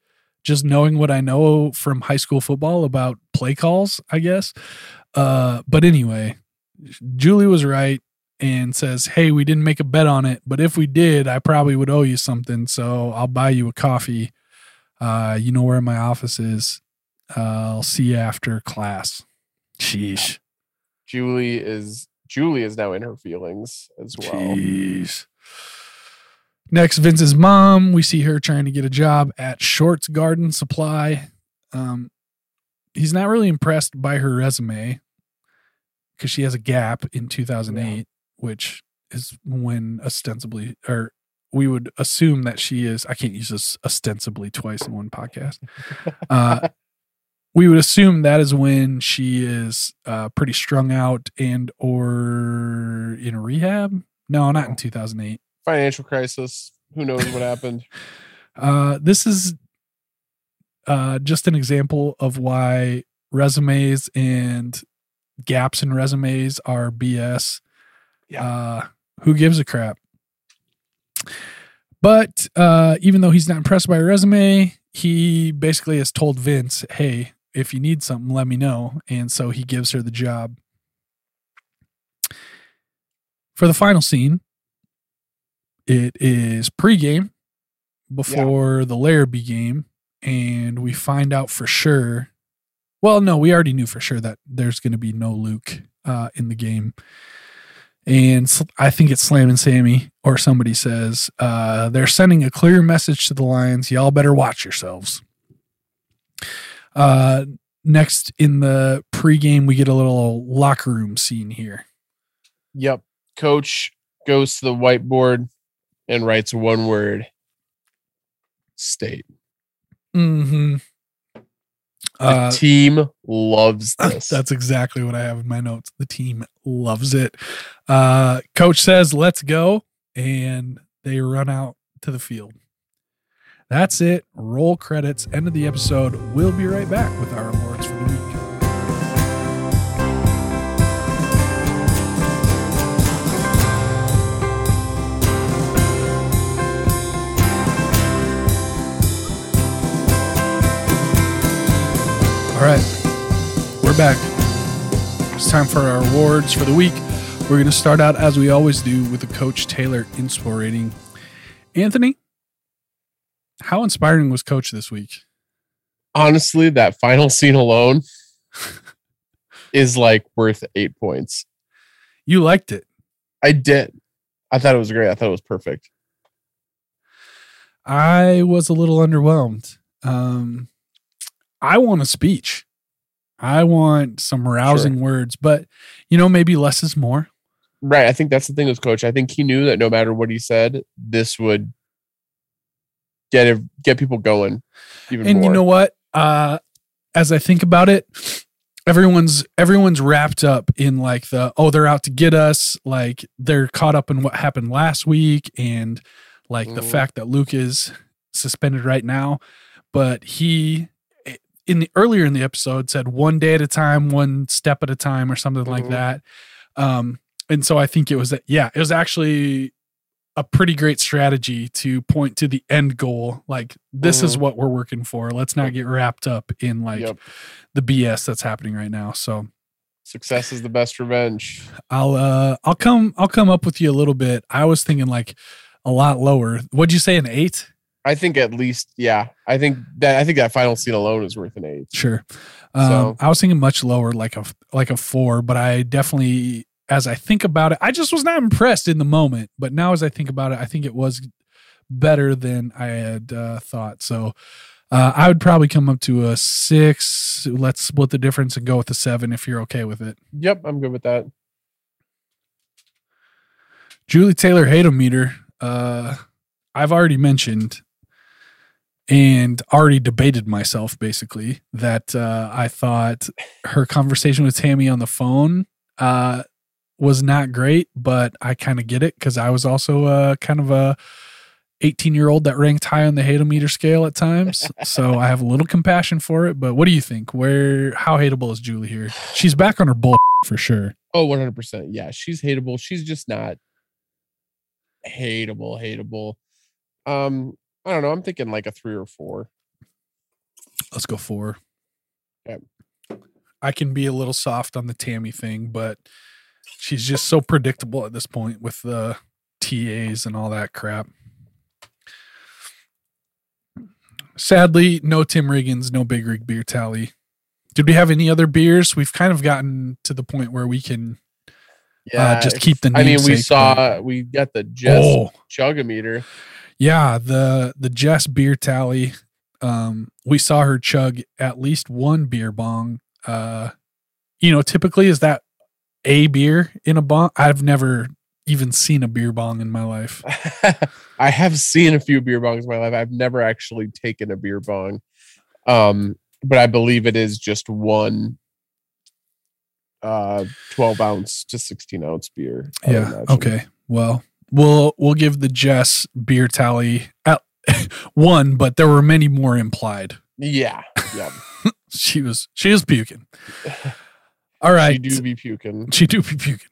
Just knowing what I know from high school football about play calls, I guess. Uh, but anyway, Julie was right and says, Hey, we didn't make a bet on it, but if we did, I probably would owe you something. So I'll buy you a coffee. Uh, you know where my office is. Uh, I'll see you after class. Sheesh. Julie is Julie is now in her feelings as well. Jeez. Next, Vince's mom. We see her trying to get a job at Shorts Garden Supply. Um, he's not really impressed by her resume because she has a gap in 2008, which is when ostensibly, or we would assume that she is. I can't use this ostensibly twice in one podcast. Uh, we would assume that is when she is uh, pretty strung out and or in rehab. No, not in 2008. Financial crisis. Who knows what happened? Uh, this is uh, just an example of why resumes and gaps in resumes are BS. Yeah. Uh, who gives a crap? But uh, even though he's not impressed by her resume, he basically has told Vince, hey, if you need something, let me know. And so he gives her the job. For the final scene, it is pregame before the Larrabee game, and we find out for sure. Well, no, we already knew for sure that there's going to be no Luke uh, in the game. And I think it's Slammin' Sammy, or somebody says, uh, they're sending a clear message to the Lions. Y'all better watch yourselves. Uh, next in the pregame, we get a little locker room scene here. Yep. Coach goes to the whiteboard and writes one word state. hmm The Uh, team loves this. That's exactly what I have in my notes. The team loves it. Uh, coach says, let's go. And they run out to the field. That's it. Roll credits. End of the episode. We'll be right back with our awards for the week. All right. We're back. It's time for our awards for the week. We're going to start out as we always do with the Coach Taylor Inspo rating. Anthony, how inspiring was Coach this week? Honestly, that final scene alone is like worth eight points. You liked it. I did. I thought it was great. I thought it was perfect. I was a little underwhelmed. Um, I want a speech. I want some rousing words, but you know, maybe less is more. Right. I think that's the thing with coach. I think he knew that no matter what he said, this would get it, get people going. Even and more. you know what? Uh, as I think about it, everyone's everyone's wrapped up in like the oh they're out to get us, like they're caught up in what happened last week and like the Mhm. fact that Luke is suspended right now, but he in the earlier in the episode said one day at a time, one step at a time, or something like Mhm. that. Um, and so I think it was that yeah, it was actually a pretty great strategy to point to the end goal. Like this is Mhm. what we're working for. Let's not get wrapped up in like Yep. the BS that's happening right now. So Success is the best revenge. I'll uh I'll come I'll come up with you a little bit. I was thinking like a lot lower. What'd you say an eight? I think at least, yeah. I think that I think that final scene alone is worth an eight. Sure. Um, So- I was thinking much lower, like a like a four, but I definitely, as I think about it, I just was not impressed in the moment. But now, as I think about it, I think it was better than I had uh, thought. So uh, I would probably come up to a six. Let's split the difference and go with a seven if you're okay with it. Yep, I'm good with that. Julie Taylor Hateometer, uh, I've already mentioned and already debated myself basically that uh, I thought her conversation with Tammy on the phone uh, was not great, but I kind of get it because I was also a kind of a 18 year old that ranked high on the Hateometer scale at times. so I have a little compassion for it. But what do you think? Where, how hateable is Julie here? She's back on her bull for sure. Oh, 100%. Yeah, she's hateable. She's just not hateable, hateable. Um, I don't know. I'm thinking like a three or four. Let's go four. Okay. I can be a little soft on the Tammy thing, but she's just so predictable at this point with the TAs and all that crap. Sadly, no Tim Riggins, no Big Rig beer tally. Did we have any other beers? We've kind of gotten to the point where we can uh, just keep the I mean, we saw we got the Jess oh, chugometer. Yeah, the the Jess beer tally. Um, we saw her chug at least one beer bong. Uh, you know, typically is that a beer in a bong? I've never even seen a beer bong in my life. I have seen a few beer bongs in my life. I've never actually taken a beer bong. Um, but I believe it is just one uh 12 ounce to 16 ounce beer. I Yeah. Okay. Well, we'll we'll give the Jess beer tally at one, but there were many more implied. Yeah. Yeah. She was she was puking. All right. She do be puking. She do be puking.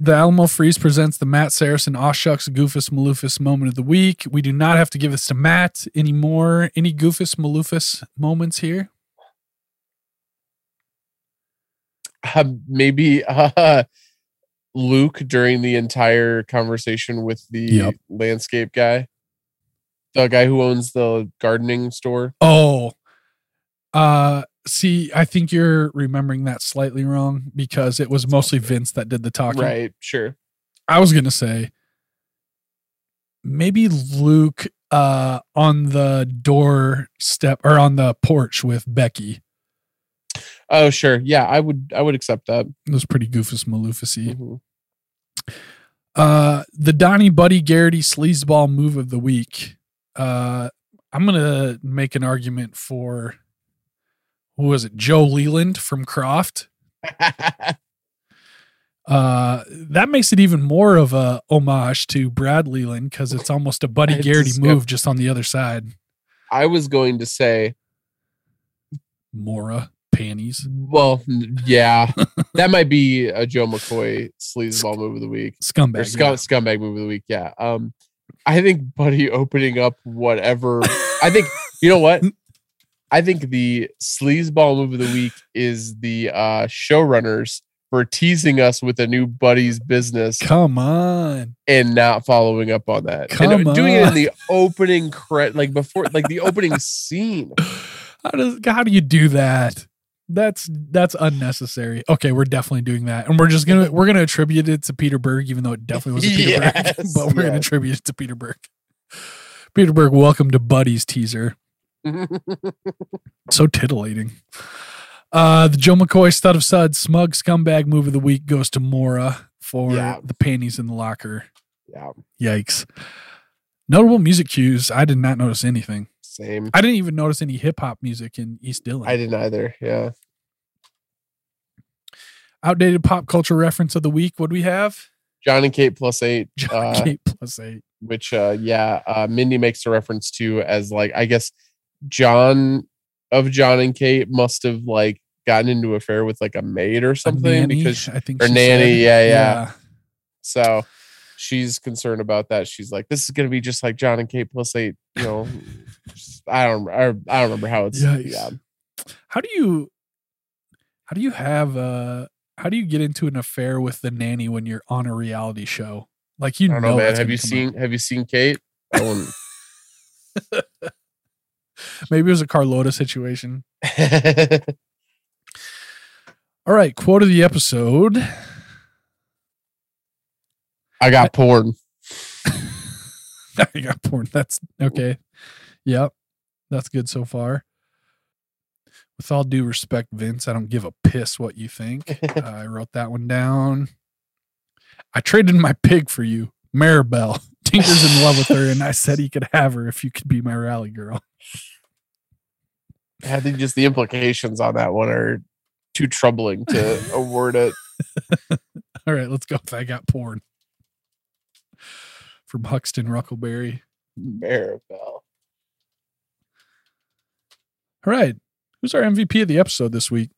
The Alamo Freeze presents the Matt Saracen Aw Shucks Goofus Maloofus moment of the week. We do not have to give this to Matt anymore. Any Goofus Maloofus moments here? Uh, maybe uh Luke during the entire conversation with the Yep. landscape guy. The guy who owns the gardening store. Oh, uh, see, I think you're remembering that slightly wrong because it was mostly Vince that did the talking. Right, sure. I was gonna say maybe Luke uh on the door step or on the porch with Becky. Oh, sure. Yeah, I would I would accept that. It was pretty goofus maloofusy. Mhm. Uh, the Donnie Buddy Garrity sleazeball move of the week. Uh, I'm gonna make an argument for who was it? Joe Leland from Croft. Uh, that makes it even more of a homage to Brad Leland because it's almost a Buddy Garrity move just on the other side. I was going to say, Maura panties, well, yeah, that might be a Joe McCoy sleazeball move of the week scumbag. scum, scumbag move of the week. Yeah. Um, I think Buddy opening up whatever. I think you know what. I think the sleazeball move of the week is the uh, showrunners for teasing us with a new Buddy's business Come on, and not following up on that. Come and doing it in the opening credit, like before, like the opening scene. how does how do you do that? That's that's unnecessary. Okay, we're definitely doing that, and we're just gonna we're gonna attribute it to Peter Berg, even though it definitely wasn't Peter Berg, Yes, but we're gonna attribute it to Peter Berg. Peter Berg, welcome to Buddy's teaser. So titillating. Uh, the Joe McCoy stud of suds smug scumbag move of the week goes to Maura for Yeah. the panties in the locker. yeah, Yikes. Notable music cues. I did not notice anything. same. I didn't even notice any hip hop music in East Dillon. I didn't either. Yeah. Outdated pop culture reference of the week. What do we have? Jon and Kate plus eight. Jon uh, Kate plus eight. which uh yeah uh mindy makes a reference to as like i guess jon of jon and kate must have like gotten into affair with like a maid or something nanny, because I think or nanny, said. yeah, yeah. so she's concerned about that she's like this is gonna be just like jon and kate plus eight you know i don't i, I don't remember how it's Yikes. yeah How do you how do you have uh how do you get into an affair with the nanny when you're on a reality show? Like you i don't know, know man have you seen have you seen kate I wouldn't- up. maybe it was a Carlotta situation. All right, quote of the episode. i got porn I got porn. That's okay. Yep. That's good so far. With all due respect, Vince, I don't give a piss what you think. Uh, I wrote that one down. I traded my pig for you, Maribel. Tinker's in love with her, and I said he could have her if you could be my rally girl. i think just the implications on that one are too troubling to award it All right, let's go I got porn. From Huxton Ruckleberry. maribel All right. Who's our MVP of the episode this week?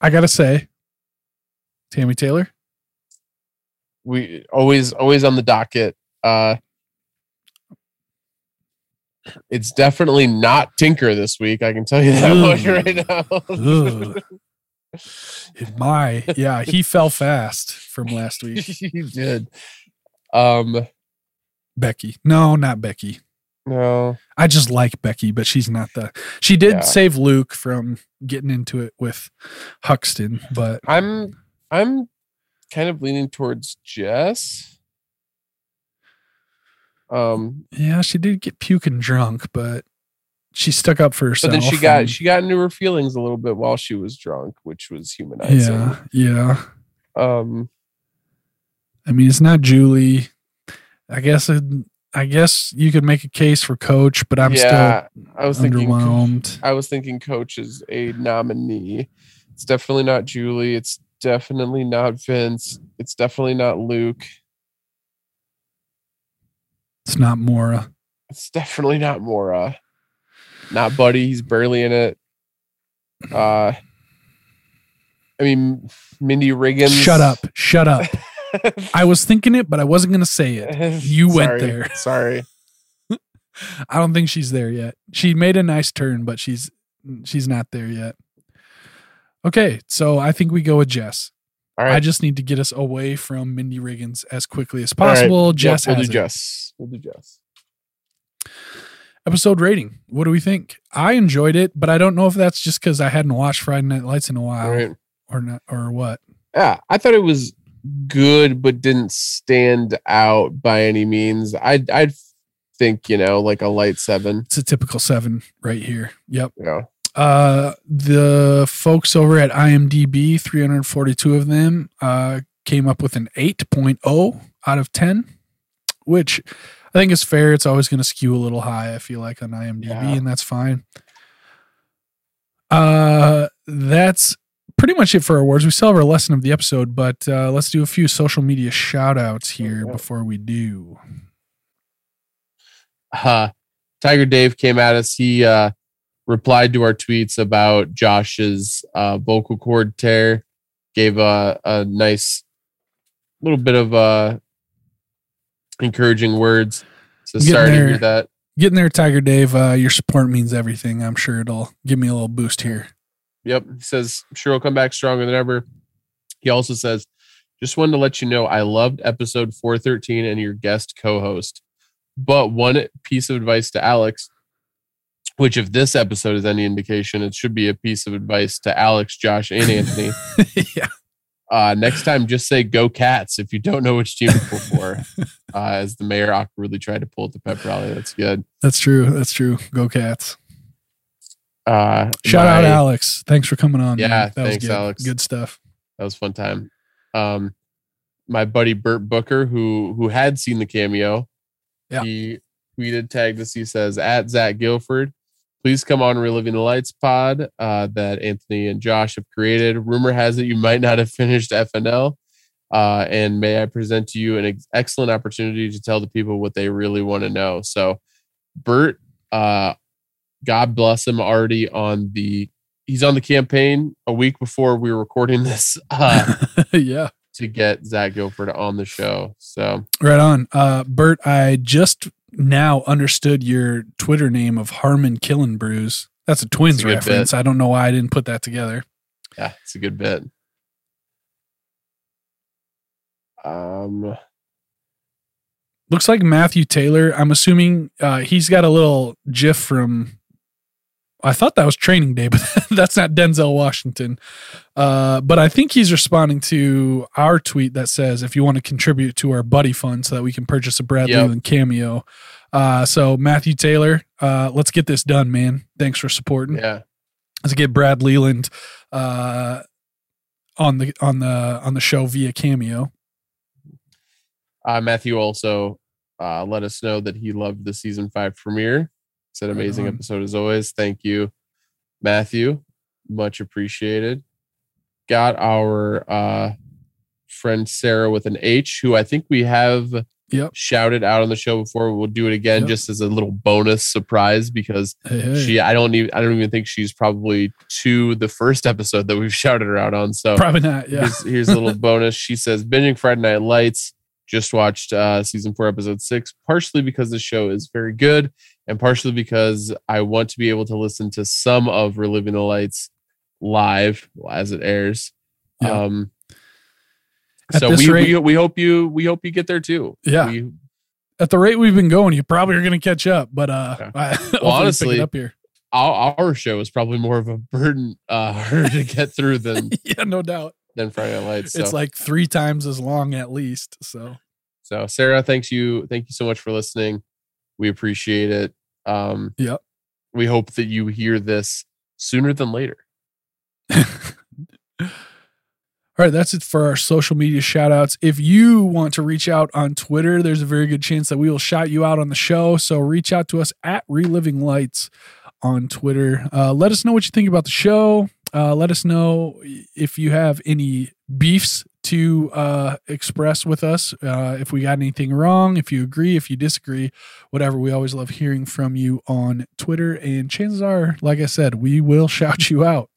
I gotta say, Tammy Taylor. We always always on the docket uh it's definitely not tinker this week i can tell you that much right now. My, yeah, he fell fast from last week. he did um Becky. No, not Becky. no I just like Becky, but she's not the. She did Yeah. save Luke from getting into it with Huxton, but i'm i'm kind of leaning towards jess um yeah, she did get puking drunk, but she stuck up for herself. but then she got and- she got into her feelings a little bit while she was drunk which was humanizing yeah, yeah. um I mean, it's not Julie. I guess. It, I guess you could make a case for Coach, but I'm yeah i was still thinking underwhelmed. I was thinking coach is a nominee. It's definitely not Julie. It's definitely not Vince. It's definitely not Luke. It's not Maura. It's definitely not Maura. Not Buddy. He's barely in it. Uh I mean Mindy Riggins. Shut up! Shut up! I was thinking it, but I wasn't going to say it. You went there. Sorry. I don't think she's there yet. She made a nice turn, but she's she's not there yet. Okay, so I think we go with Jess. All I just need to get us away from Mindy Riggins as quickly as possible. Yep, Jess we'll has do it. Jess. We'll do Jess. Episode rating. What do we think? I enjoyed it, but I don't know if that's just because I hadn't watched Friday Night Lights in a while right. or not or what. Yeah, I thought it was good, but didn't stand out by any means. I I think you know like a light seven. It's a typical seven right here. Yep. Know, Uh, the folks over at IMDb, 342 of them, uh, came up with an 8.0 out of 10, which I think is fair. It's always going to skew a little high, I feel like, on IMDb, Yeah. and that's fine. Uh, that's pretty much it for awards. We still have our lesson of the episode, but uh, let's do a few social media shout outs here yeah. before we do. uh, Tiger Dave came at us. He uh, replied to our tweets about Josh's uh, vocal cord tear, gave a, a nice little bit of uh, encouraging words. So Getting sorry to there. hear that. Getting there, Tiger Dave. Uh, your support means everything. I'm sure it'll give me a little boost here. Yep. He says, I'm sure, he'll come back stronger than ever. He also says, just wanted to let you know I loved episode 413 and your guest co host. But one piece of advice to Alex, which if this episode is any indication, it should be a piece of advice to Alex, Josh, and Anthony. yeah. Uh, next time, just say "Go Cats" if you don't know which team to pull for. Uh, as the mayor awkwardly tried to pull at the pep rally, that's good. That's true. That's true. Go Cats. Uh, Shout out Alex. Thanks for coming on. Yeah, man. That was thanks, good. Alex. Good stuff. That was a fun time. Um, my buddy Bert Booker, who who had seen the cameo, Yeah. he tweeted, tagged us. He says, "At Zach Gilford, please come on Reliving the Lights pod uh, that Anthony and Josh have created. Rumor has it you might not have finished FNL, uh, and may I present to you an ex- excellent opportunity to tell the people what they really want to know." So, Bert, uh, God bless him, already on the he's on the campaign a week before we were recording this uh, yeah. to get Zach Gilford on the show. So Right on. Uh, Bert, I just now understood your Twitter name of Harmon Killing Brews. That's a Twins It's a good reference. I don't know why I didn't put that together. yeah, it's a good bit. Um, Looks like Matthew Taylor. I'm assuming uh, he's got a little GIF from. I thought that was Training Day, but that's not Denzel Washington. Uh, but I think he's responding to our tweet that says, "If you want to contribute to our Buddy Fund, so that we can purchase a Brad Yep. Leland cameo." Uh, so Matthew Taylor, uh, let's get this done, man. Thanks for supporting. yeah, Let's get Brad Leland uh, on the on the on the show via cameo. uh, Matthew also uh, let us know that he loved the season five premiere. It's an amazing on. episode as always. Thank you, Matthew. Much appreciated. Got our uh, friend Sarah with an H, who I think we have Yep. shouted out on the show before. We'll do it again Yep. just as a little bonus surprise because Hey, hey. she I don't even I don't even think she's probably to the first episode that we've shouted her out on. So Probably not. Yeah. here's, here's a little bonus. She says binging Friday Night Lights. Just watched uh, season four, episode six, partially because the show is very good, and partially because I want to be able to listen to some of Reliving the Lights live as it airs. Yeah. Um, At so we, rate- we we hope you we hope you get there too. Yeah. We, At the rate we've been going, you probably are going to catch up. But uh, Yeah. I, pick honestly, up here. our, our show is probably more of a burden uh to get through than yeah, no doubt. Than Friday Night Lights. So, It's like three times as long at least. So so Sarah, thanks you, thank you so much for listening. We appreciate it. Um, Yep. We hope that you hear this sooner than later. All right, that's it for our social media shout outs. If you want to reach out on Twitter, there's a very good chance that we will shout you out on the show. So reach out to us at Reliving Lights on Twitter. Uh, let us know what you think about the show. Uh, let us know if you have any beefs to uh, express with us. Uh, if we got anything wrong, if you agree, if you disagree, whatever. We always love hearing from you on Twitter. And chances are, like I said, we will shout you out.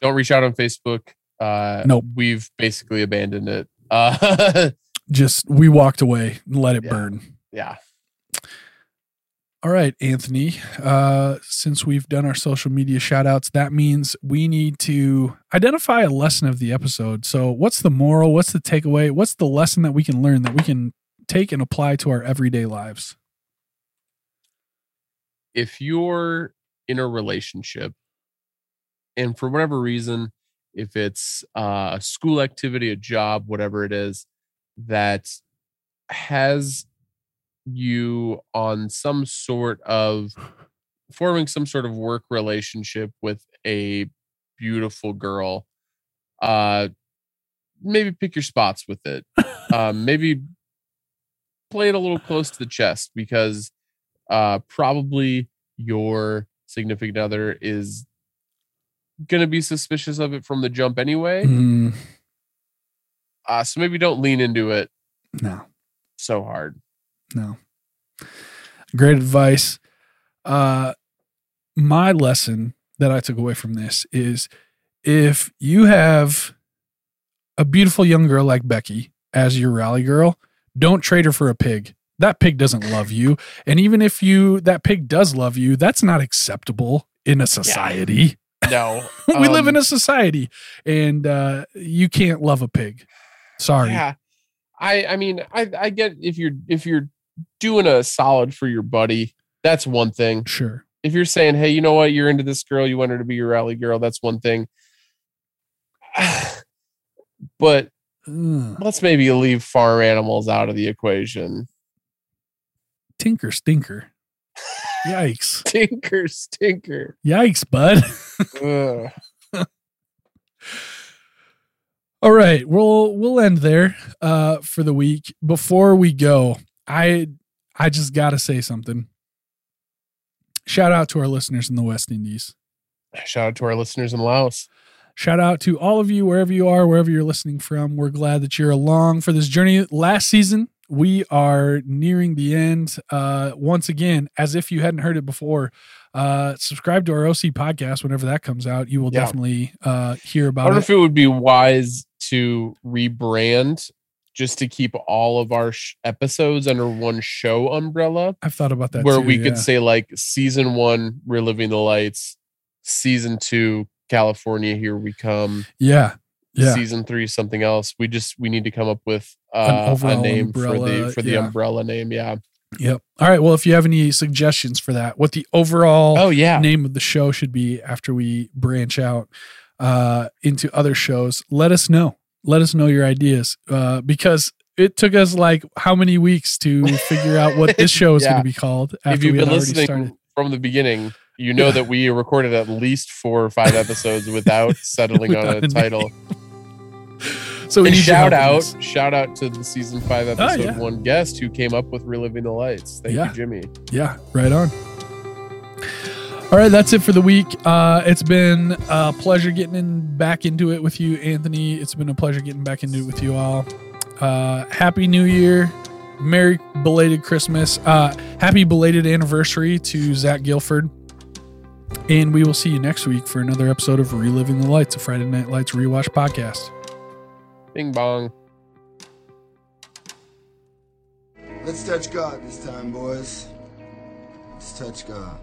Don't reach out on Facebook. Uh, Nope. We've basically abandoned it. Uh, Just we walked away and let it Yeah. burn. yeah. All right, Anthony. Uh, since we've done our social media shout outs, that means we need to identify a lesson of the episode. So, what's the moral? What's the takeaway? What's the lesson that we can learn that we can take and apply to our everyday lives? if you're in a relationship and for whatever reason if it's uh, a school activity a job whatever it is that has you on some sort of forming some sort of work relationship with a beautiful girl uh maybe pick your spots with it um maybe play it a little close to the chest because uh probably your significant other is gonna be suspicious of it from the jump anyway. Mm, Uh, so maybe don't lean into it no, so hard. No. Great advice. Uh, my lesson that I took away from this is if you have a beautiful young girl like Becky as your rally girl, don't trade her for a pig. That pig doesn't love you. And even if you that pig does love you, that's not acceptable in a society. No, we live in um, a society and uh you can't love a pig. Sorry. Yeah, I I mean I I get if you're if you're doing a solid for your buddy, that's one thing. Sure. If you're saying, hey, you know what, you're into this girl, you want her to be your rally girl, that's one thing. but Ugh. let's maybe leave farm animals out of the equation. Tinker stinker. Yikes. Tinker, stinker. Yikes, bud. All right, we'll we'll end there uh for the week. Before we go, I I just got to say something. Shout out to our listeners in the West Indies. Shout out to our listeners in Laos. Shout out to all of you wherever you are, wherever you're listening from. We're glad that you're along for this journey. Last season, we are nearing the end. Uh once again, as if you hadn't heard it before, uh subscribe to our OC podcast whenever that comes out. You will Yeah. definitely uh hear I about wonder it. if it would be wise to rebrand just to keep all of our sh- episodes under one show umbrella, I've thought about that where too, we yeah. could say like season one, reliving the lights, season two, California, here we come, Yeah. Yeah. season three, something else. We just we need to come up with uh, a name for the for the yeah. umbrella name. Yeah. Yep. All right. Well, if you have any suggestions for that, what the overall Oh yeah. name of the show should be after we branch out uh, into other shows, let us know. Let us know your ideas uh, because it took us like how many weeks to figure out what this show is going to be called after if you've been listening from the beginning, you know Yeah. that we recorded at least four or five episodes without settling on a a title. So we shout out, shout out to the season five episode yeah. one guest who came up with reliving the lights. Thank Yeah. you, Jimmy. Yeah, right on. All right, that's it for the week. Uh, it's been a pleasure getting in, back into it with you, Anthony. It's been a pleasure getting back into it with you all. Uh, happy New Year. Merry belated Christmas. Uh, happy belated anniversary to Zach Gilford. And we will see you next week for another episode of Reliving the Lights, a Friday Night Lights rewatch podcast. Bing bong. Let's touch God this time, boys. Let's touch God.